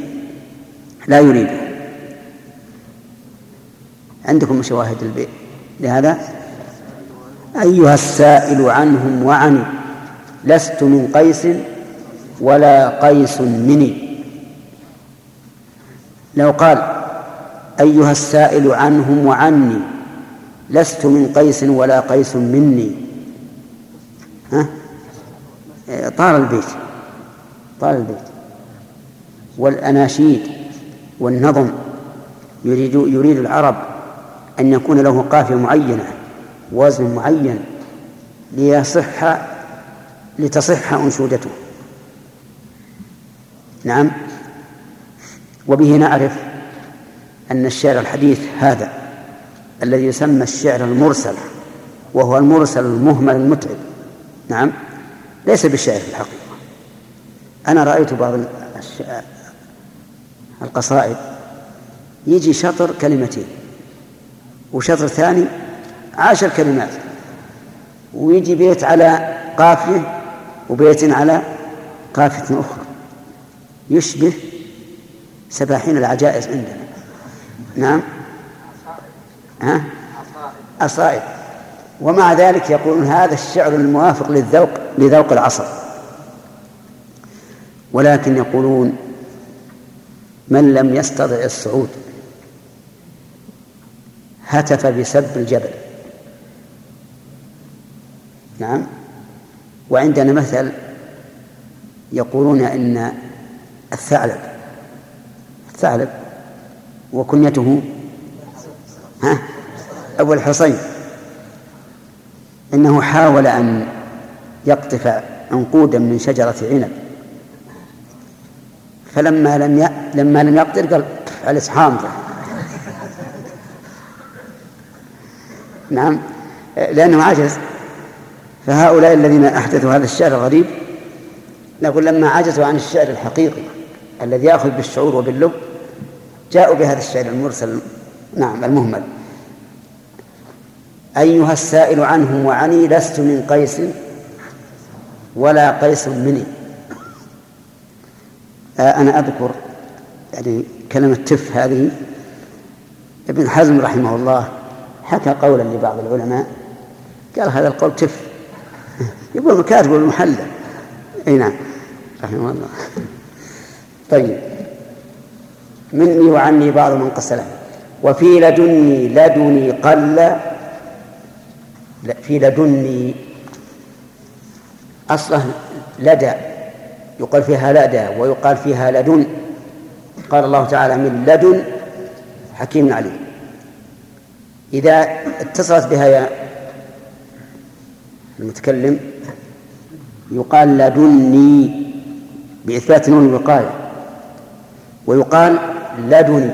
لا يريده. عندكم شواهد البيت لهذا؟ أيها السائل عنهم وعني لست من قيس ولا قيس مني. لو قال أيها السائل عنهم وعني لست من قيس ولا قيس مني. ها؟ طال البيت طال البيت. والأناشيد والنظم يريد يريد العرب أن يكون له قافية معينة وزن معين ليصح لتصح أنشودته. نعم. وبه نعرف أن الشعر الحديث هذا الذي يسمى الشعر المرسل وهو المرسل المهمل المتعب. نعم. ليس بالشعر في الحقيقة. أنا رأيت بعض القصائد يجي شطر كلمتين وشطر ثاني عشر كلمات ويجي بيت على قافية وبيت على قافية أخرى. يشبه سباحين العجائز عندنا. نعم. ها؟ أصائب ومع ذلك يقولون هذا الشعر الموافق للذوق لذوق العصر. ولكن يقولون من لم يستطع الصعود هتف بسب الجبل. نعم. وعندنا مثل يقولون إن الثعلب. الثعلب وكنيته ها؟ أبو الحصين. إنه حاول أن يقطف عنقودا من شجرة عنب. فلما لم ي... لما لم يقدر قال على حامضة نعم. لأنه عجز. فهؤلاء الذين أحدثوا هذا الشعر الغريب نقول لما عجزوا عن الشعر الحقيقي الذي يأخذ بالشعور وباللب جاءوا بهذا الشعر المرسل نعم المهمل. أيها السائل عنهم وعني لست من قيس ولا قيس مني. آه أنا أذكر يعني كلمة تف هذه. ابن حزم رحمه الله حكى قولا لبعض العلماء قال هذا القول تف. <laughs> يقول الكاتب والمحلل. أي نعم رحمه الله. طيب. مني وعني بعض من قد وفي لدني لدني قل في لدني أصلة لدى. يقال فيها لدى ويقال فيها لدن. قال الله تعالى من لدن حكيم عليم. إذا اتصلت بها يا المتكلم يقال لدني بإثبات نون الوقاية. ويقال لدني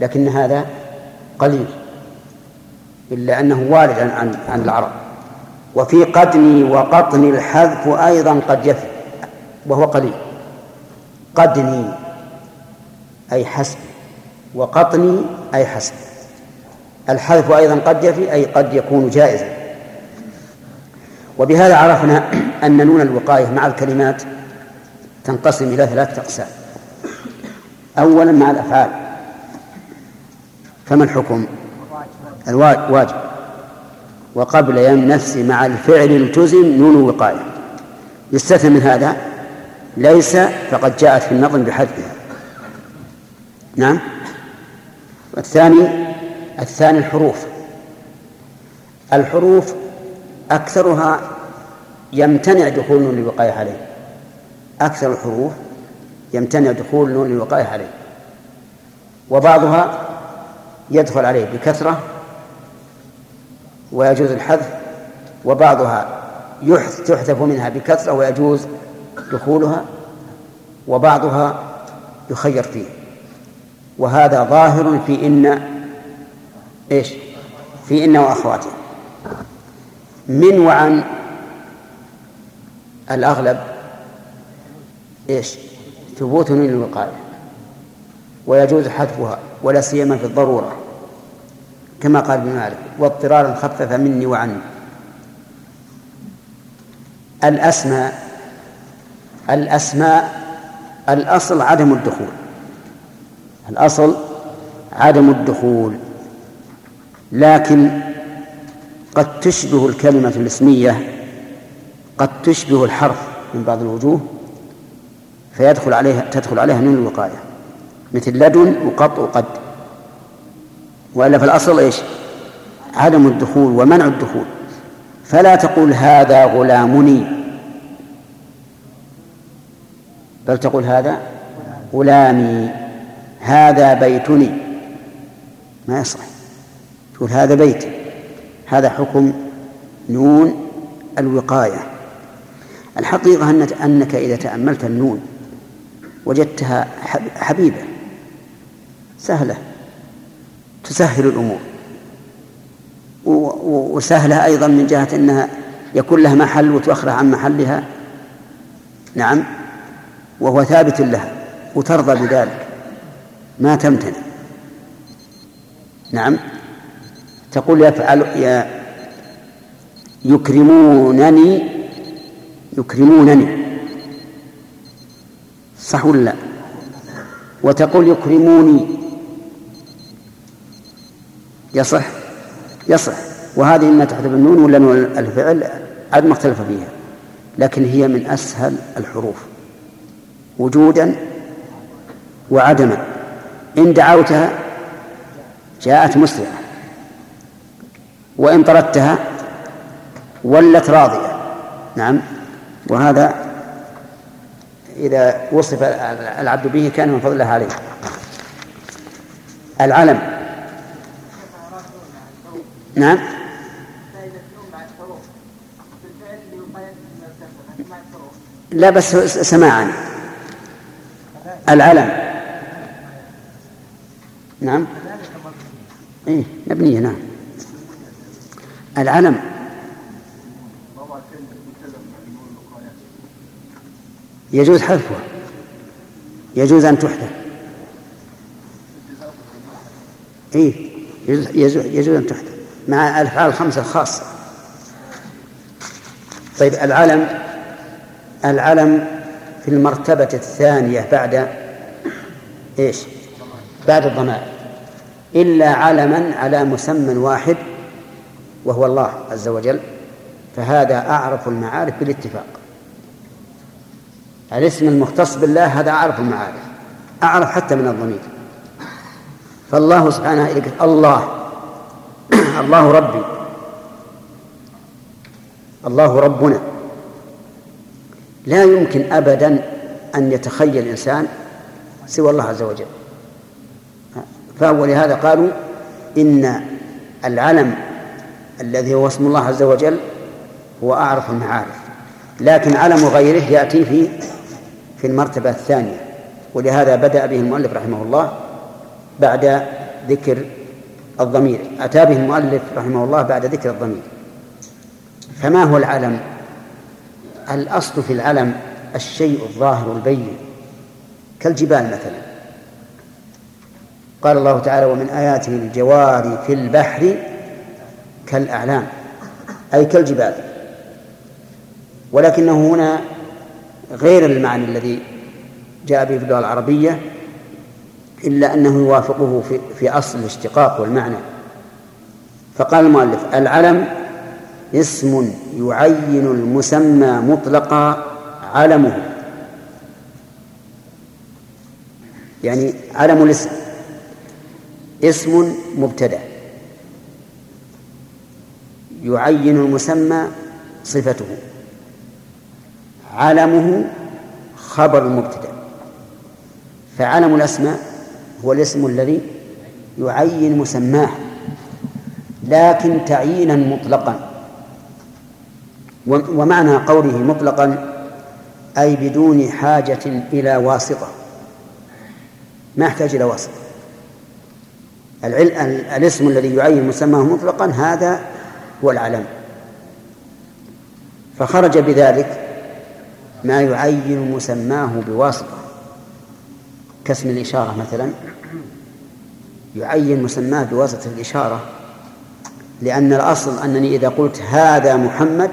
لكن هذا قليل إلا أنه وارد عن عن العرب. وفي قدني وقطني الحذف أيضا قد يفي وهو قليل. قدني أي حسب وقطني أي حسب. الحذف أيضا قد يفي أي قد يكون جائزا. وبهذا عرفنا أن نون الوقاية مع الكلمات تنقسم إلى ثلاثة أقسام. أولا مع الأفعال. فما الحكم؟ الواجب. وقبل يم نفس مع الفعل التزم نون الوقاية يستثنى من هذا؟ ليس فقد جاءت في النظم بحذفها. نعم. والثاني الثاني الحروف. الحروف أكثرها يمتنع دخول نون الوقاية عليه. أكثر الحروف يمتنع دخول نون الوقاية عليه. وبعضها يدخل عليه بكثرة ويجوز الحذف وبعضها تحذف منها بكثرة ويجوز دخولها وبعضها يخير فيه. وهذا ظاهر في إن إيش؟ في إن وأخواتها من وعن الأغلب إيش؟ ثبوت من الوقاية. ويجوز حذفها ولا سيما في الضرورة. كما قال ابن مالك واضطرارا خفف مني وعني الأسماء الأسماء الأصل عدم الدخول. الأصل عدم الدخول. لكن قد تشبه الكلمة الاسمية قد تشبه الحرف من بعض الوجوه. فيدخل عليها تدخل عليها نون الوقاية. مثل لدن وقط وقد. وإلا في الأصل إيش؟ عدم الدخول ومنع الدخول. فلا تقول هذا غلامني. بل تقول هذا غلامي. هذا بيتني. ما يصح. تقول هذا بيتي. هذا حكم نون الوقاية. الحقيقة أنك إذا تأملت النون وجدتها حبيبة. سهلة. تسهل الأمور. وسهلة أيضا من جهة أنها يكون لها محل وتؤخر عن محلها. نعم. وهو ثابت لها وترضى بذلك. ما تمتنع. نعم. تقول يفعل يا يكرمونني. يكرمونني. صح ولا لا؟ وتقول يكرموني. يصح؟ يصح. وهذه إما تحذف النون ولا نون الفعل؟ عاد ما اختلف فيها. لكن هي من أسهل الحروف. وجودا وعدما. إن دعوتها جاءت مسرعة. وإن طردتها ولت راضية. نعم. وهذا إذا وصف العبد به كان من فضل الله عليه. العلم. نعم. لا بس سماعا. العلم. نعم. إيه مبنية نعم. العلم. يجوز حذفها يجوز أن تحذف. إيه يجوز, يجوز أن تحذف. مع الأفعال الخمسة الخاصة. طيب العلم العلم في المرتبة الثانية بعد إيش؟ بعد الضمائر. إلا علما على مسمى واحد وهو الله عز وجل فهذا أعرف المعارف بالاتفاق. الاسم المختص بالله هذا أعرف المعارف أعرف حتى من الضمير. فالله سبحانه الله <clears throat> الله ربي الله ربنا. لا يمكن أبدا أن يتخيل الإنسان سوى الله عز وجل. فولهذا قالوا إن العلم الذي هو اسم الله عز وجل هو أعرف المعارف. لكن علم غيره يأتي في في المرتبة الثانية ولهذا بدأ به المؤلف رحمه الله بعد ذكر الضمير. أتى به المؤلف رحمه الله بعد ذكر الضمير. فما هو العلم؟ الأصل في العلم الشيء الظاهر البين كالجبال مثلا. قال الله تعالى ومن آياته الجوار في البحر كالأعلام. أي كالجبال. ولكنه هنا غير المعنى الذي جاء به في اللغة العربية إلا أنه يوافقه في, في أصل الاشتقاق والمعنى. فقال المؤلف العلم اسم يعين المسمى مطلقا علمه. يعني علم الاسم اسم مبتدأ. يعين المسمى صفته. علمه خبر المبتدأ. فعلم الأسماء هو الاسم الذي يعين مسماه لكن تعيينا مطلقا. ومعنى قوله مطلقا أي بدون حاجة إلى واسطة. ما يحتاج إلى واسطة. الاسم الذي يعين مسماه مطلقا هذا هو العلم فخرج بذلك ما يعين مسماه بواسطة كاسم الإشارة مثلا. يعين مسماه بواسطة الإشارة لأن الأصل أنني إذا قلت هذا محمد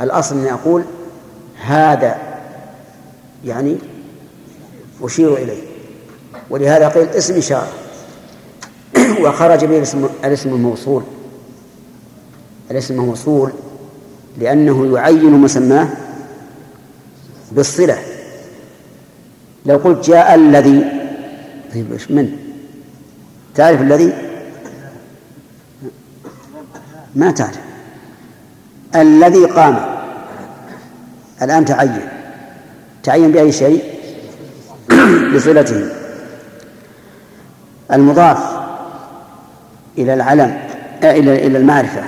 الأصل أني أقول هذا يعني أشير إليه. ولهذا قيل اسم إشارة. <clears throat> وخرج به الاسم, الاسم الموصول. الاسم الموصول لأنه يعين مسماه بالصلة. لو قلت جاء الذي طيب إيش من؟ تعرف الذي؟ ما تعرف. الذي قام. الآن تعين. تعين بأي شيء؟ <coughs> بصلته. المضاف إلى العلم آه، إلى إلى المعرفة.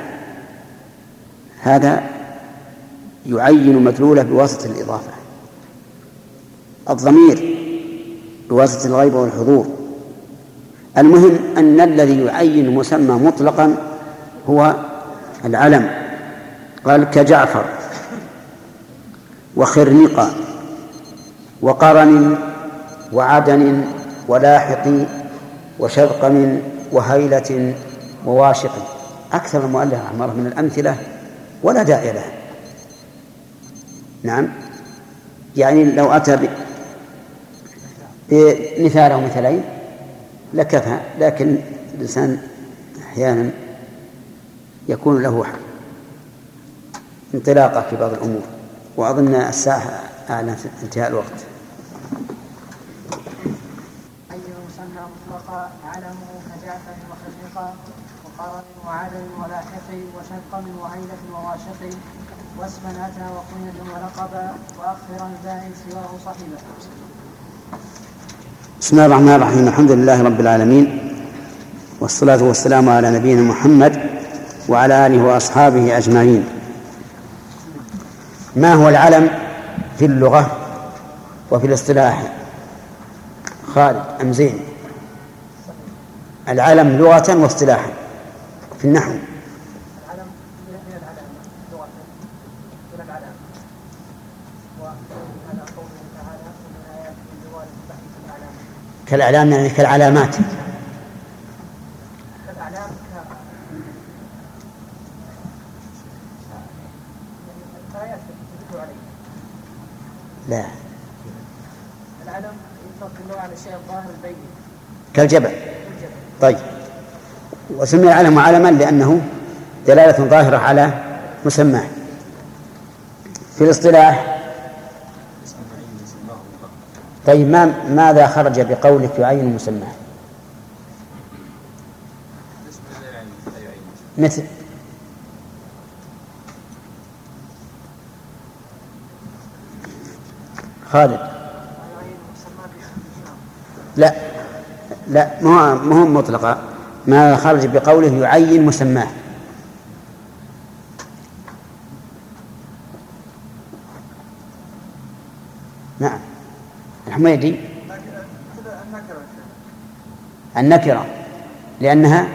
هذا يعين مدلوله بواسطة الإضافة. الضمير بواسطة الغيب والحضور. المهم أن الذي يعين مسمى مطلقا هو العلم. قال كجعفر وخرنقة وقرن وعدن ولاحق وشذقم وهيلة وواشق. أكثر المؤلف عمره من الأمثلة ولا داعي لها. نعم. يعني لو أتى بمثال أو مثلين لكفى لكن الإنسان أحيانا يكون له انطلاقة في بعض الأمور وأظن الساعة أعلن انتهاء الوقت. علمه كجعفر وخلقا وقرن وعدل ولاحق وشنقم وعيلة وواشق واسما أتى وقنية ولقبا وأخرا زائد سواه صحبا بسم الله الرحمن الرحيم. الحمد لله رب العالمين. والصلاة والسلام على نبينا محمد وعلى آله وأصحابه أجمعين. ما هو العلم في اللغة وفي الاصطلاح؟ خالد أم زين؟ العلم لغة واصطلاحا في النحو العلم من العلامة لغة من العلامة وهذا قوله تعالى ومن آياته جوال البحث في الأعلام كالأعلام يعني كالعلامات. لا. العلم يطلق على الشيء الظاهر البين كالجبل. الجبل طيب. وسمي العلم علما لأنه دلالة ظاهرة على مسماه. في الاصطلاح طيب ما ماذا خرج بقولك يعين مسماه مثل. خالد. لا لا ما هو مطلقة. ما خرج بقوله يعين مسماه نعم الحميدي النكرة. لأنها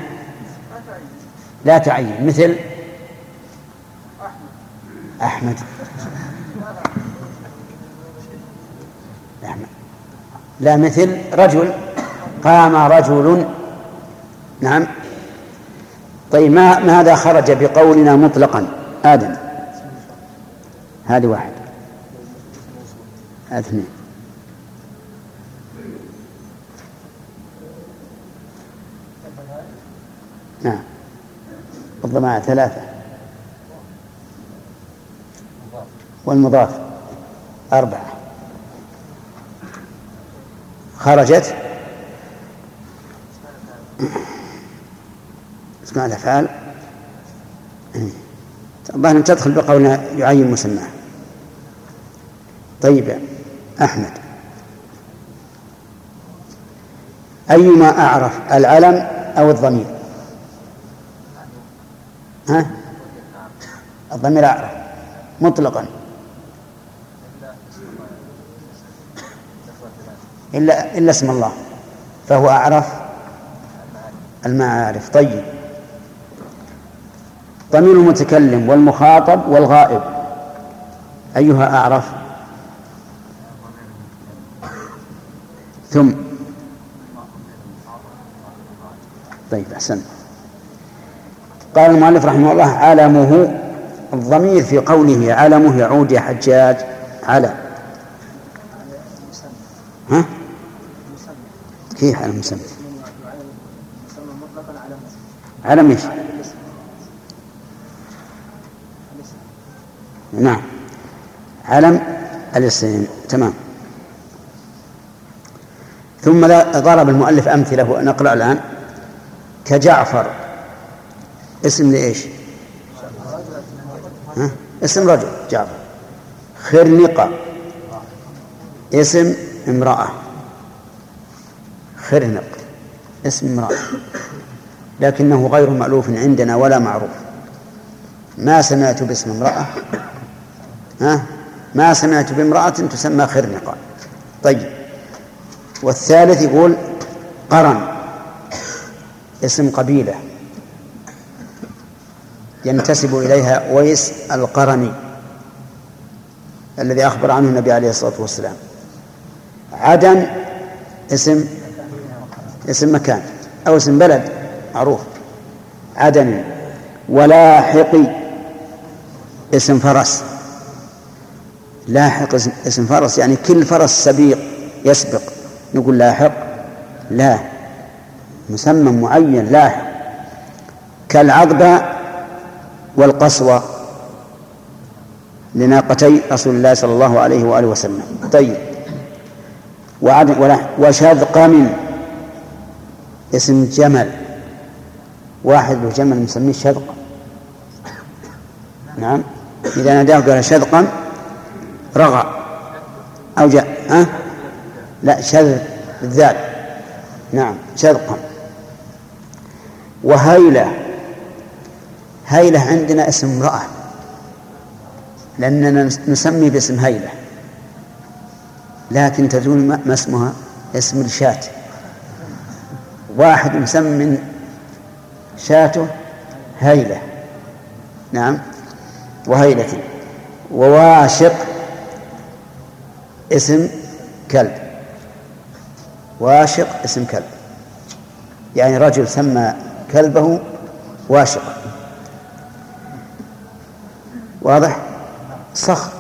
لا تعين. مثل أحمد. أحمد. لا مثل رجل. قام رجل. نعم. طيب ما ماذا خرج بقولنا مطلقا؟ آدم. هذه واحد اثنين نعم الضمائر ثلاثة. والمضاف أربعة. خرجت. اسماء الأفعال. الظاهر تدخل بقولنا يعين مسماه طيب أحمد. أيما أعرف العلم أو الضمير؟ ها؟ الضمير أعرف مطلقا. إلا إلا اسم الله. فهو أعرف المعارف. طيب. ضمير المتكلم والمخاطب والغائب. أيها أعرف. ثم. طيب أحسن قال المؤلف رحمه الله علمه الضمير في قوله علمه يعود يا حجاج على ها؟ كيف على المسمى؟ علم إيش؟ نعم علم الاسم تمام ثم ضرب المؤلف أمثلة نقرأ الآن كجعفر اسم لإيش؟ ها؟ اسم رجل جعفر. خرنقة اسم امرأة. خرنق اسم امرأة. لكنه غير مألوف عندنا ولا معروف. ما سمعت باسم امرأة؟ ها؟ ما سمعت بامرأة تسمى خرنقة طيب. والثالث يقول قرن. اسم قبيلة. ينتسب إليها ويس القرني الذي أخبر عنه النبي عليه الصلاة والسلام. عدن اسم اسم مكان أو اسم بلد معروف. عدن ولاحقي اسم فرس. لاحق اسم فرس يعني كل فرس سبيق يسبق. نقول لاحق لا. مسمى معين لاحق. كالعضبة والقصوى لناقتي رسول الله صلى الله عليه وآله وسلم. طيب. وشذقم اسم جمل. واحد له جمل نسميه شذق. نعم. إذا ناداه قال شذقا رغى. أو جاء ها؟ لا شذ الذال. نعم شذقا. وهيلة هيلة عندنا اسم امرأة لأننا نسمي باسم هيلة. لكن تدرون ما اسمها؟ اسم الشاة. واحد مسمى شاته هيلة. نعم وهيلة. وواشق اسم كلب. واشق اسم كلب. يعني رجل سمى كلبه واشقا واضح؟ صخر.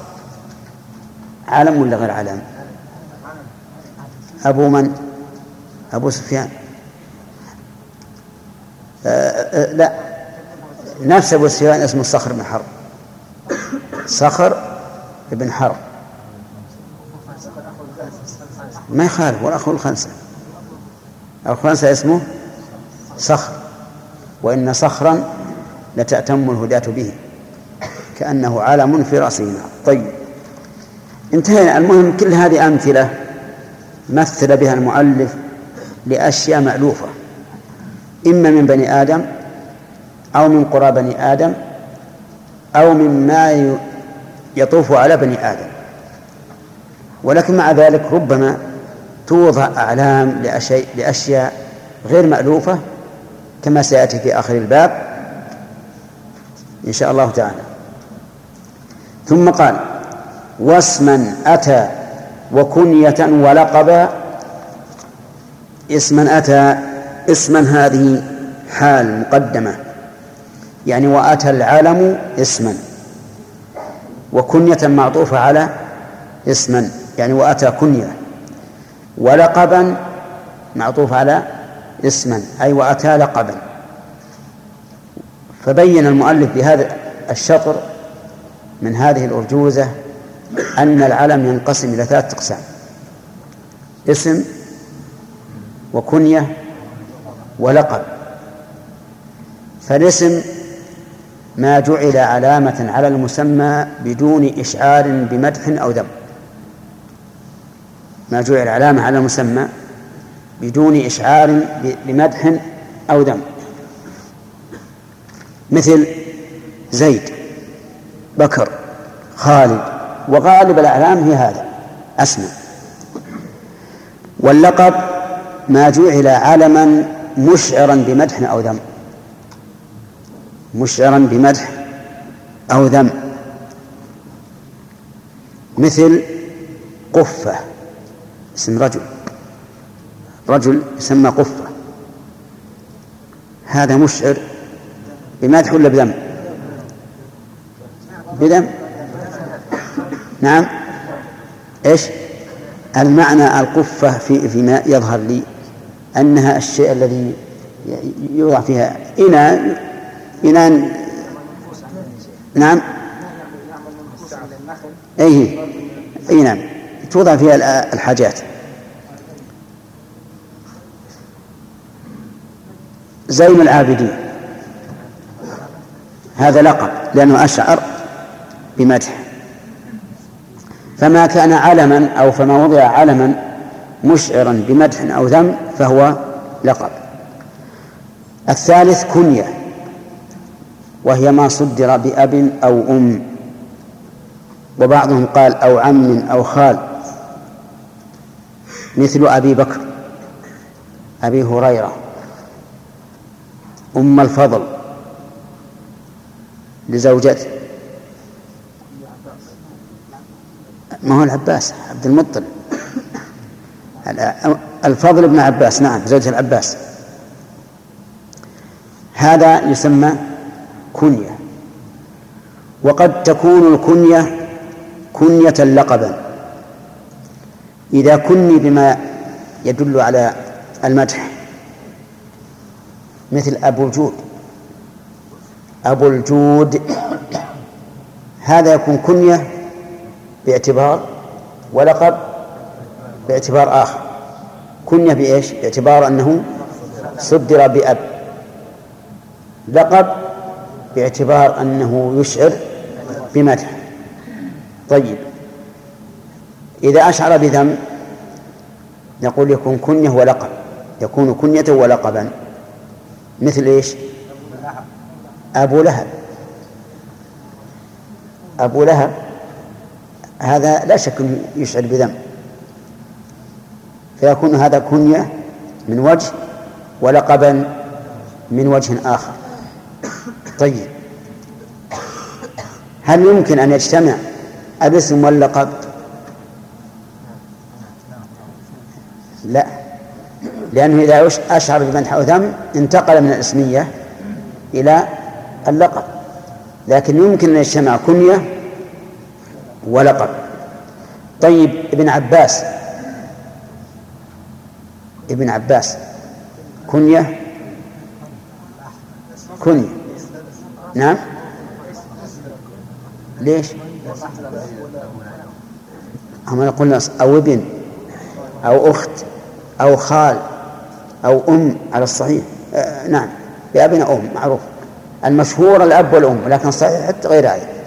علم ولا غير علم أبو من؟ أبو سفيان. آه آه لا. نفس أبو سفيان اسمه صخر بن حرب. صخر بن حرب. ما يخالف والأخو الخنسة الخنسة اسمه صخر. وإن صخرا لتأتم الهداة به. كأنه علم في رأسه طيب. انتهينا. المهم كل هذه أمثلة مثل بها المؤلف لأشياء مألوفة. إما من بني آدم أو من قرى بني آدم أو مما يطوف على بني آدم. ولكن مع ذلك ربما توضع أعلام لأشياء, لأشياء غير مألوفة كما سيأتي في آخر الباب إن شاء الله تعالى. ثم قال واسما أتى وكنية ولقبا. اسما أتى اسما هذه حال مقدمة. يعني وأتى العالم اسما. وكنية معطوفة على اسما يعني وأتى كنية. ولقبا معطوف على اسما أي وأتى لقبا. فبين المؤلف بهذا الشطر من هذه الأرجوزة أن العلم ينقسم إلى ثلاثة أقسام. اسم وكنية ولقب. فالاسم ما جعل علامة على المسمى بدون إشعار بمدح أو ذم. ما جعل علامة على المسمى بدون إشعار بمدح أو ذم. مثل زيد. بكر خالد وغالب الأعلام هي هذا أسمى واللقب ما جعل علما مشعرا بمدح أو ذم. مشعرا بمدح أو ذم. مثل قفة اسم رجل. رجل يسمى قفة. هذا مشعر بمدح ولا بذم؟ إذا نعم. إيش؟ المعنى القفة في فيما يظهر لي أنها الشيء الذي يوضع فيها إناء إناء نعم. أيه أي نعم. توضع فيها الحاجات. زين العابدين. هذا لقب لأنه أشعر بمدح. فما كان علما أو فما وضع علما مشعرا بمدح أو ذم فهو لقب. الثالث كنية وهي ما صدر بأب أو أم. وبعضهم قال أو عم أو خال. مثل أبي بكر أبي هريرة. أم الفضل لزوجته. ما هو العباس عبد المطلب. الفضل بن عباس نعم زوجة العباس. هذا يسمى كنية. وقد تكون الكنية كنية لقبا. إذا كني بما يدل على المدح مثل أبو الجود. أبو الجود هذا يكون كنية باعتبار ولقب باعتبار آخر. كنية بإيش؟ باعتبار أنه صدر بأب. لقب باعتبار أنه يشعر بمدح. طيب. إذا أشعر بذم نقول يكون كنية ولقب. يكون كنية ولقبا. مثل إيش؟ أبو لهب. أبو لهب. هذا لا شك يشعر بذنب. فيكون هذا كنية من وجه ولقبا من وجه آخر. طيب. هل يمكن أن يجتمع الاسم واللقب؟ لا. لأنه إذا أشعر بمدح أو ذم انتقل من الاسمية إلى اللقب. لكن يمكن أن يجتمع كنية ولقب. طيب ابن عباس. ابن عباس. كنية؟ كنية. نعم. ليش؟ هم قلنا أو ابن أو أخت أو خال أو أم على الصحيح. آه نعم. بأب أو أم معروف. المشهور الأب والأم ولكن صحيح حتى غير هذا.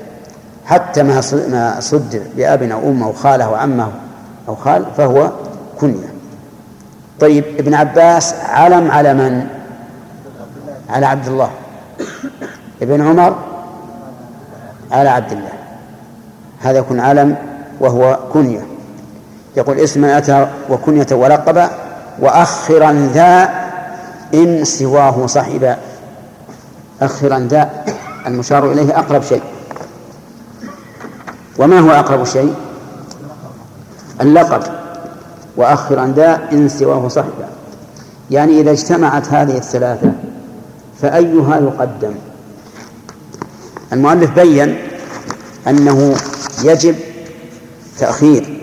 حتى ما ما صد بأب أو أم أو خالة أو عمه أو خال فهو كنية. طيب ابن عباس علم على من؟ على عبد الله. ابن عمر على عبد الله. هذا يكون علم وهو كنية. يقول اسم أتى وكنية ولقب وأخرا ذا إن سواه صحبا أخرا ذا المشار إليه أقرب شيء. وما هو أقرب شيء؟ اللقب وأخرا ذا إن سواه صحبا. يعني إذا اجتمعت هذه الثلاثة فأيها يقدم؟ المؤلف بين أنه يجب تأخير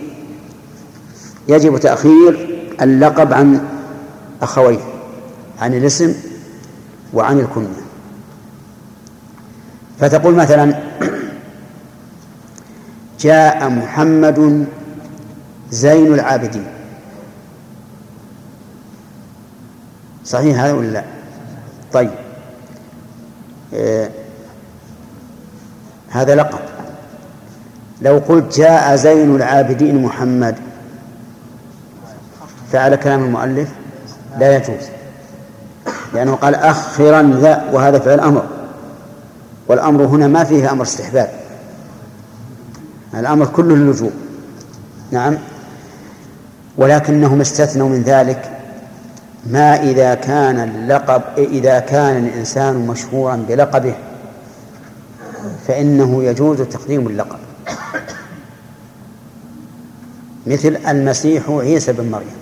يجب تأخير اللقب عن أخويه عن الاسم وعن الكنية. فتقول مثلا جاء محمد زين العابدين. صحيح هذا ولا لا؟ طيب. آه هذا لقب. لو قلت جاء زين العابدين محمد فعلى كلام المؤلف لا يجوز لأنه قال أخرا ذا وهذا فعل أمر. والأمر هنا ما فيه أمر استحباب. الأمر كله اللجوء نعم. ولكنهم استثنوا من ذلك ما إذا كان اللقب إذا كان الإنسان مشهورا بلقبه فإنه يجوز تقديم اللقب. مثل المسيح عيسى بن مريم.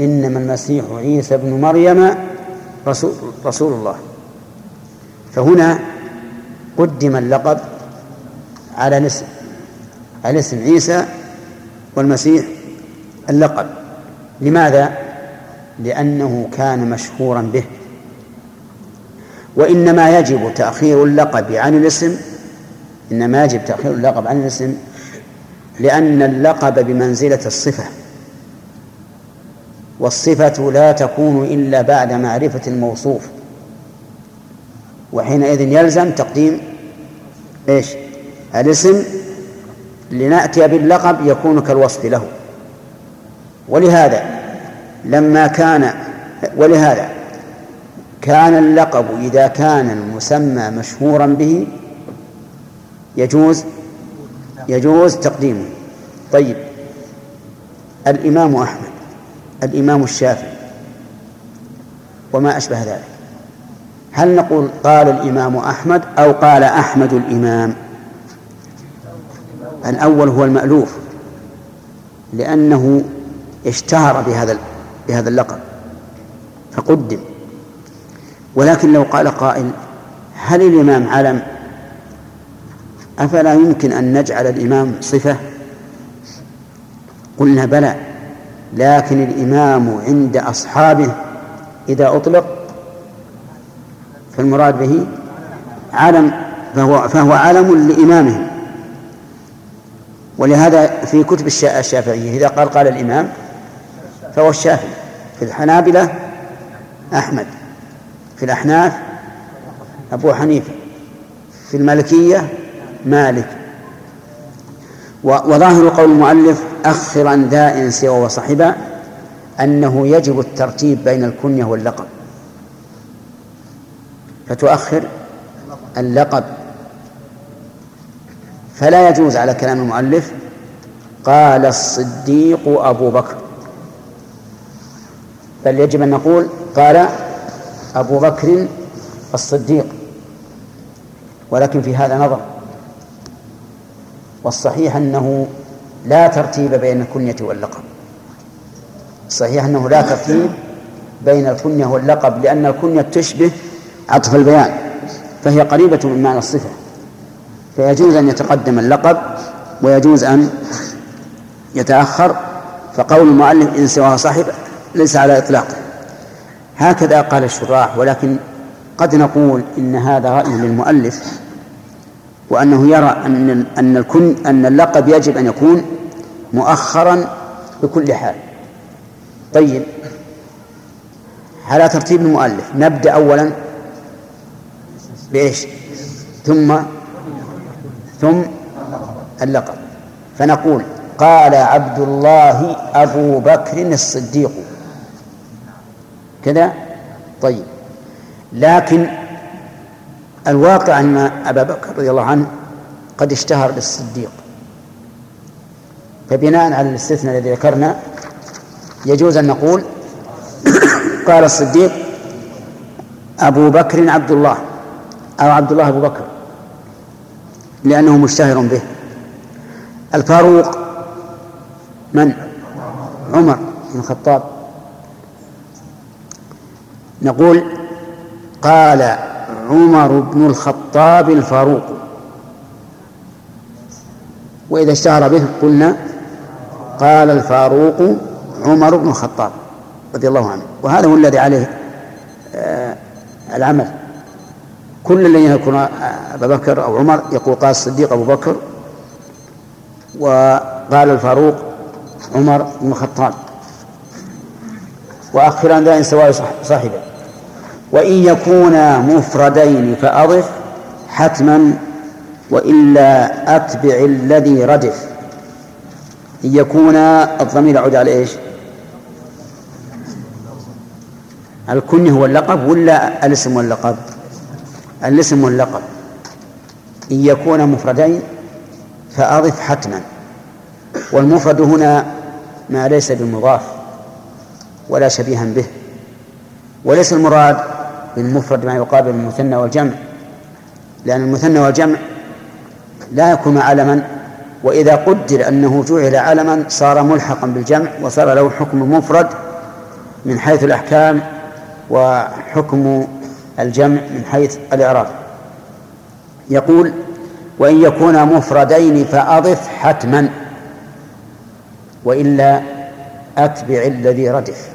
إنما المسيح عيسى بن مريم رسول, رسول الله. فهنا قدم اللقب على الاسم على اسم عيسى والمسيح اللقب. لماذا؟ لأنه كان مشهورا به. وإنما يجب تأخير اللقب عن الاسم إنما يجب تأخير اللقب عن الاسم لأن اللقب بمنزلة الصفة. والصفة لا تكون إلا بعد معرفة الموصوف. وحينئذ يلزم تقديم إيش؟ الاسم لنأتي باللقب يكون كالوصف له. ولهذا لما كان ولهذا كان اللقب إذا كان المسمى مشهورا به يجوز يجوز تقديمه. طيب الإمام أحمد الإمام الشافعي وما أشبه ذلك. هل نقول قال الإمام أحمد أو قال أحمد الإمام؟ الأول هو المألوف لأنه اشتهر بهذا بهذا اللقب فقدم. ولكن لو قال قائل هل الإمام علم؟ أفلا يمكن أن نجعل الإمام صفة؟ قلنا بلى لكن الإمام عند أصحابه إذا أطلق فالمراد به علم فهو فهو علم لإمامهم. ولهذا في كتب الشافعية إذا قال قال الإمام فهو الشافعي. في الحنابلة أحمد في الأحناف أبو حنيفة في المالكية مالك. وظاهر قول المؤلف أخر عن ذا سوى وصحبا أنه يجب الترتيب بين الكنية واللقب. فتؤخر اللقب. فلا يجوز على كلام المؤلف. قال الصديق أبو بكر. بل يجب أن نقول قال أبو بكر الصديق. ولكن في هذا نظر. والصحيح أنه لا ترتيب بين الكنية واللقب. صحيح أنه لا ترتيب بين الكنية واللقب لأن الكنية تشبه عطف البيان فهي قريبة من معنى الصفة. فيجوز أن يتقدم اللقب ويجوز أن يتأخر فقول المؤلف إن سواها صاحب ليس على إطلاقه هكذا قال الشراح ولكن قد نقول إن هذا رأي للمؤلف وأنه يرى أن أن الكن أن اللقب يجب أن يكون مؤخرا بكل حال. طيب. على ترتيب المؤلف نبدأ أولا بإيش؟ ثم ثم اللقب. فنقول قال عبد الله أبو بكر الصديق. كذا؟ طيب. لكن الواقع أن أبا بكر رضي الله عنه قد اشتهر بالصديق. فبناء على الاستثناء الذي ذكرنا يجوز أن نقول <coughs> قال الصديق أبو بكر عبد الله أو عبد الله أبو بكر. لأنه مشتهر به. الفاروق من؟ عمر بن الخطاب. نقول قال عمر بن الخطاب الفاروق. وإذا اشتهر به قلنا قال الفاروق عمر بن الخطاب رضي الله عنه. وهذا هو الذي عليه آه العمل. كل الذين يكون أبا بكر أو عمر يقول قال الصديق أبو بكر وقال الفاروق عمر بن الخطاب. وأخرا ذا إن سواء صاحبه. وإن يكونا مفردين فأضف حتما وإلا أتبع الذي ردف. إن يكونا الضمير يعود على إيش؟ الكنية هو اللقب ولا الاسم واللقب الاسم واللقب. إن يكون مفردين فأضف حتما. والمفرد هنا ما ليس بالمضاف ولا شبيها به. وليس المراد بالمفرد ما يقابل المثنى والجمع. لأن المثنى والجمع لا يكون علما وإذا قدر أنه جعل علما صار ملحقا بالجمع وصار له حكم مفرد من حيث الأحكام وحكم الجمع من حيث الإعراب يقول وإن يكونا مفردين فأضف حتما وإلا أتبع الذي ردف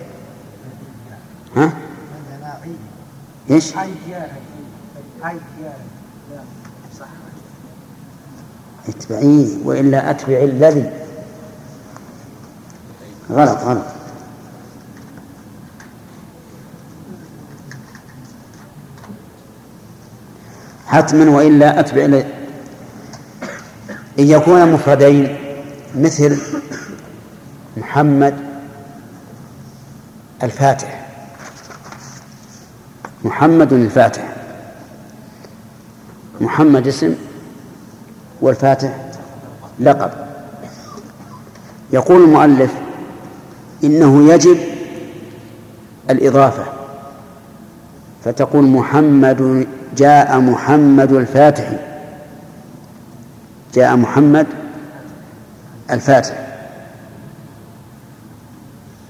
ها؟ إيش؟ اتبعيه وإلا أتبع الذي غلط غلط حتما وإلا أتبع إن يكون مفردين مثل محمد الفاتح. محمد الفاتح. محمد اسم والفاتح لقب. يقول المؤلف إنه يجب الإضافة. فتقول محمد جاء محمد الفاتح. جاء محمد الفاتح.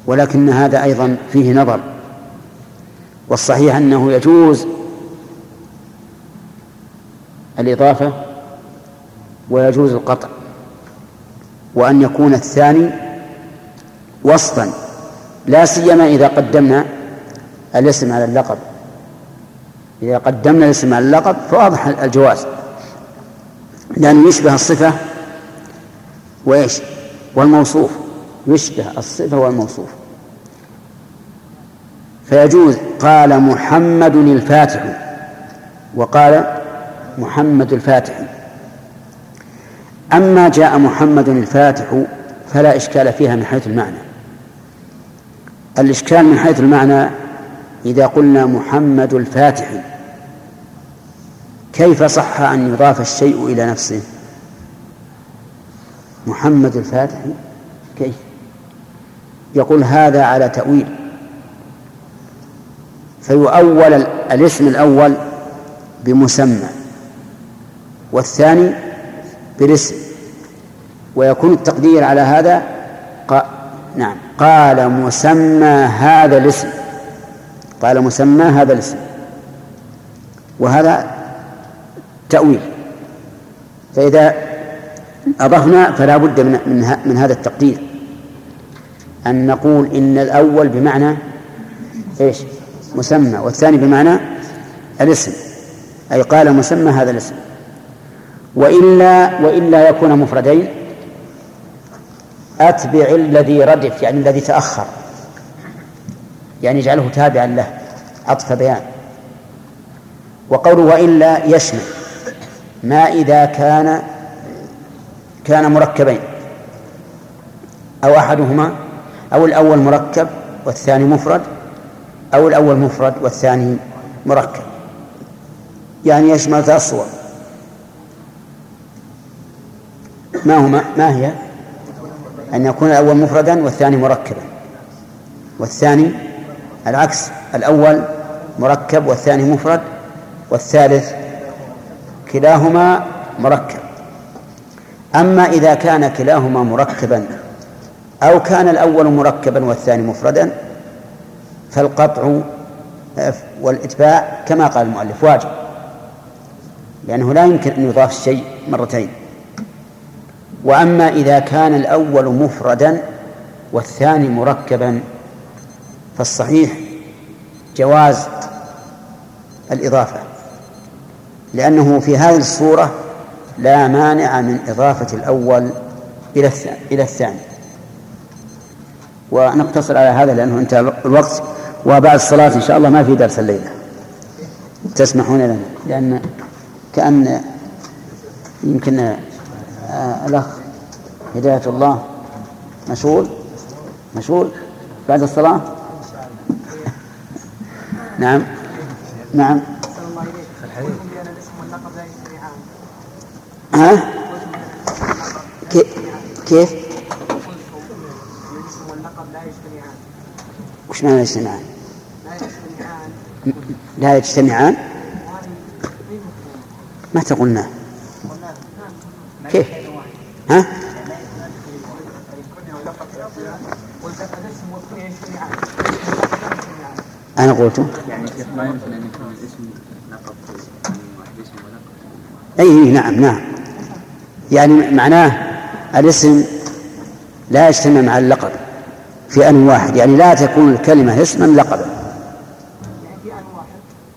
ولكن هذا أيضا فيه نظر. والصحيح أنه يجوز الإضافة ويجوز القطع وأن يكون الثاني وصفا لا سيما إذا قدمنا الاسم على اللقب. إذا قدمنا الاسم على اللقب فواضح الجواز. لأنه يشبه الصفة وإيش؟ والموصوف. يشبه الصفة والموصوف. فيجوز قال محمد الفاتح وقال محمد الفاتح. أما جاء محمد الفاتح فلا إشكال فيها من حيث المعنى. الإشكال من حيث المعنى إذا قلنا محمد الفاتح كيف صح أن يضاف الشيء إلى نفسه؟ محمد الفاتح كيف؟ يقول هذا على تأويل. فيؤول الاسم الأول بمسمى والثاني بالاسم. ويكون التقدير على هذا قا... نعم قال مسمى هذا الاسم. قال مسمى هذا الاسم. وهذا تأويل. فإذا أضفنا فلا بد من, من, هذا التقدير. أن نقول إن الأول بمعنى إيش؟ مسمى والثاني بمعنى الاسم. أي قال مسمى هذا الاسم. وإلا وإلا يكون مفردين. أتبع الذي ردف يعني الذي تأخر. يعني اجعله تابعا له عطف بيان. وقوله وإلا يشمل ما إذا كان كان مركبين أو أحدهما أو الأول مركب والثاني مفرد أو الأول مفرد والثاني مركب. يعني يشمل ثلاث صور. ما هما؟ ما هي؟ أن يكون الأول مفردا والثاني مركبا. والثاني العكس الأول مركب والثاني مفرد والثالث كلاهما مركب. أما إذا كان كلاهما مركبا أو كان الأول مركبا والثاني مفردا فالقطع والإتباع كما قال المؤلف واجب لأنه لا يمكن أن يضاف الشيء مرتين. وأما إذا كان الأول مفردا والثاني مركبا فالصحيح جواز الإضافة لأنه في هذه الصورة لا مانع من إضافة الأول إلى الثاني إلى الثاني. ونقتصر على هذا لأنه انتهى الوقت وبعد الصلاة إن شاء الله ما في درس الليلة. تسمحون لنا؟ لأن كأن يمكن آه الأخ هداية الله مشغول مشغول بعد الصلاة؟ نعم نعم ها؟ كيف؟ وش معنى يجتمعان؟ لا يجتمعان ما تقولنا كيف؟ ها؟ أنا قلت ما يمكن أن يكون الاسم لقب واحد اسم ولقب أي نعم نعم. يعني معناه الاسم لا يجتمع مع اللقب في أن واحد. يعني لا تكون الكلمة اسما لقبا.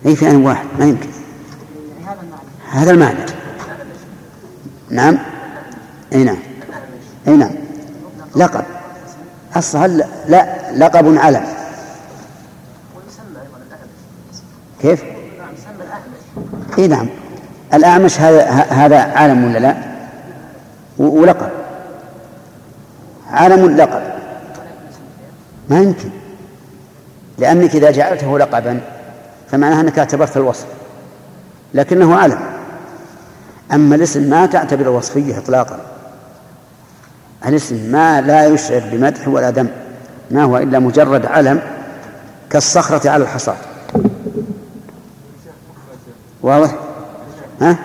أي في أن واحد ما يمكن. هذا المعنى. نعم. أي نعم. أي نعم. لقب. أصلا لا لقب علم. كيف؟ إي نعم. الأعمش هذا هذا عالم ولا لا؟ ولقب. عالم لقب. ما يمكن. لأنك إذا جعلته لقبا فمعناها أنك اعتبرت الوصف. لكنه علم أما الاسم ما تعتبر وصفية إطلاقا. الاسم ما لا يشعر بمدح ولا دم. ما هو إلا مجرد علم كالصخرة على الحصاة واضح؟ ها؟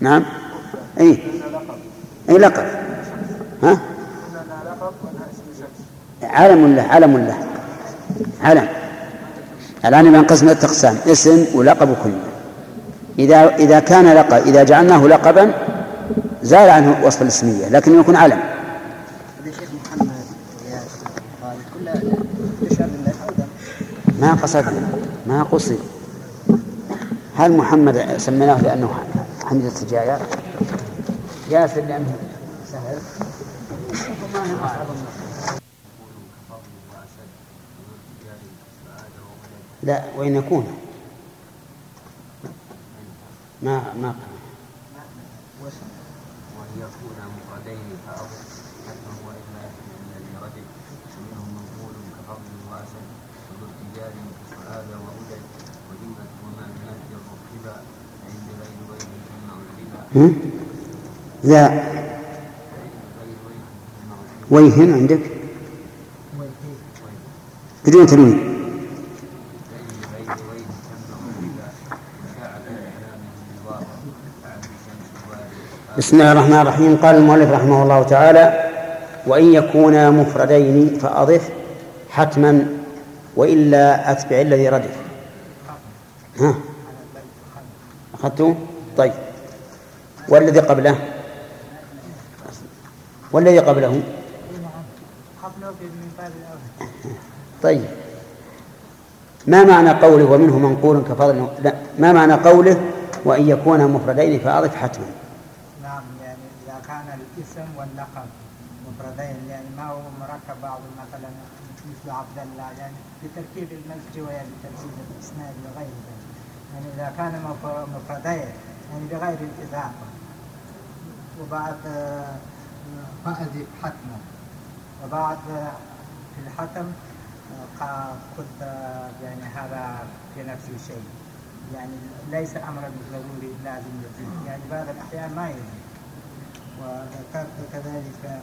نعم. اي اي لقب؟ ها؟ علم له علم له. علم. الآن ينقسم إلى أقسام اسم ولقب وكنية إذا إذا كان لقب إذا جعلناه لقبا زال عنه وصف الاسمية لكن يكون علم. ما قصدنا ما قصد هل محمد سميناه لأنه حمد السجايا ياسر لأنه سهل. لا وإن يكون. ما ما وأن يكون مفردين فأضف حتما وإلا يكون الذي رجل ومنهم منقول كفضل واسع وذو ارتجال كسعاد وهدى وجملة وما من أجل الركبة عند غير وجه ثم الربا لا. ويهن عندك؟ بدون تنوين. بسم الله الرحمن الرحيم. قال المؤلف رحمه الله تعالى وإن يكونا مفردين فأضف حتما وإلا أتبع الذي ردف. ها؟ أخذته طيب. والذي قبله؟ والذي قبله؟ طيب. ما معنى قوله ومنه منقول كفضل لا ما معنى قوله وإن يكونا مفردين فأضف حتما؟ الاسم واللقب مفردين يعني ما هو مركب بعض مثلا مثل عبد الله يعني بتركيب المسجد بتركيب الإسناد وغير ذلك يعني إذا كان مفردين يعني بغير الإضافة. وبعد فأذب حتما. وبعد في الحتم قلت يعني هذا في نفس الشيء. يعني ليس امرا ضروري لازم يزيد يعني بعض الأحيان ما يزيد وذكرت كذلك آه،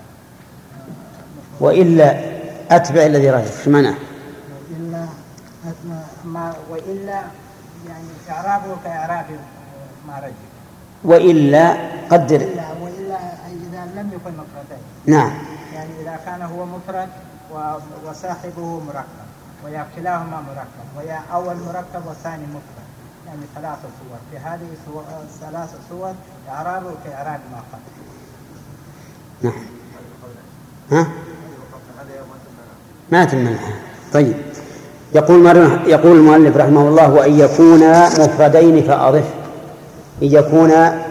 وإلا أتبع الذي رجف شو معناه؟ وإلا ما وإلا يعني إعرابه كإعراب ما رجف وإلا قدر. إلا وإلا إذا لم يكن مفردين. نعم. يعني إذا كان هو مفرد وصاحبه مركب ويا كلاهما مركب ويا أول مركب والثاني مفرد. يعني ثلاثة صور. في هذه ثلاثة صور إعرابه كإعراب ما قبل. نعم. ها؟ ما تم طيب. يقول يقول المؤلف رحمه الله وأن يكونا مفردين فأضف أن يكونا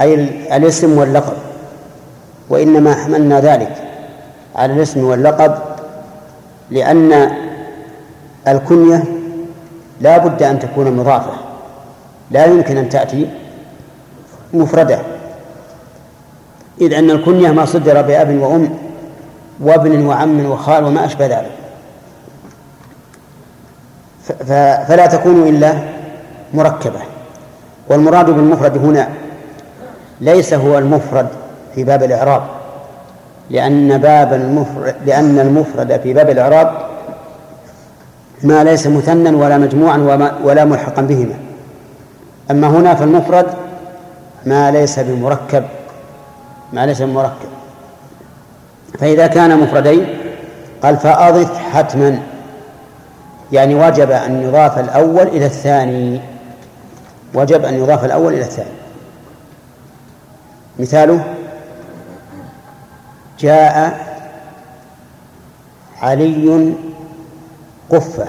أي الاسم واللقب وإنما حملنا ذلك على الاسم واللقب لأن الكنية لا بد أن تكون مضافة لا يمكن أن تأتي مفردة. إذ أن الكنية ما صدر بأب وأم وابن وعم وخال وما أشبه ذلك. فلا تكون إلا مركبة. والمراد بالمفرد هنا ليس هو المفرد في باب الإعراب لأن باب المفرد لأن المفرد في باب الإعراب ما ليس مثنى ولا مجموعا ولا ملحقا بهما. أما هنا فالمفرد ما ليس بمركب ما ليس مركب فإذا كان مفردين قال فأضف حتما يعني وجب أن يضاف الأول إلى الثاني. وجب أن يضاف الأول إلى الثاني. مثاله جاء علي قفة.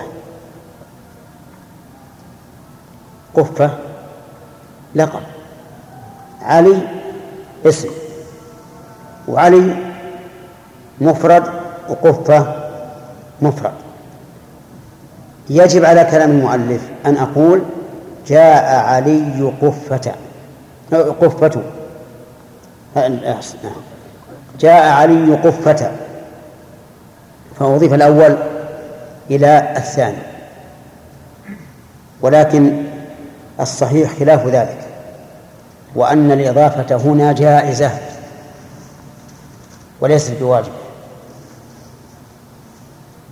قفة لقب. علي اسم. وعلي مفرد وقفة مفرد. يجب على كلام المؤلف أن أقول جاء علي قفة. قفة. جاء علي قفة. فأضيف الأول إلى الثاني. ولكن الصحيح خلاف ذلك. وأن الإضافة هنا جائزة. وليست بواجب.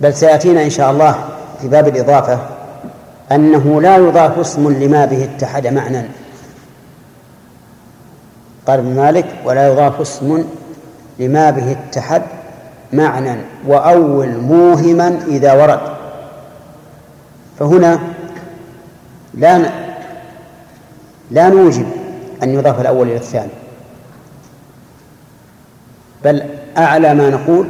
بل سيأتينا إن شاء الله في باب الإضافة. أنه لا يضاف اسم لما به اتحد معنى. قال ابن مالك ولا يضاف اسم لما به اتحد معنى. وأول موهما إذا ورد. فهنا لا لا نوجب أن يضاف الأول إلى الثاني. بل أعلى ما نقول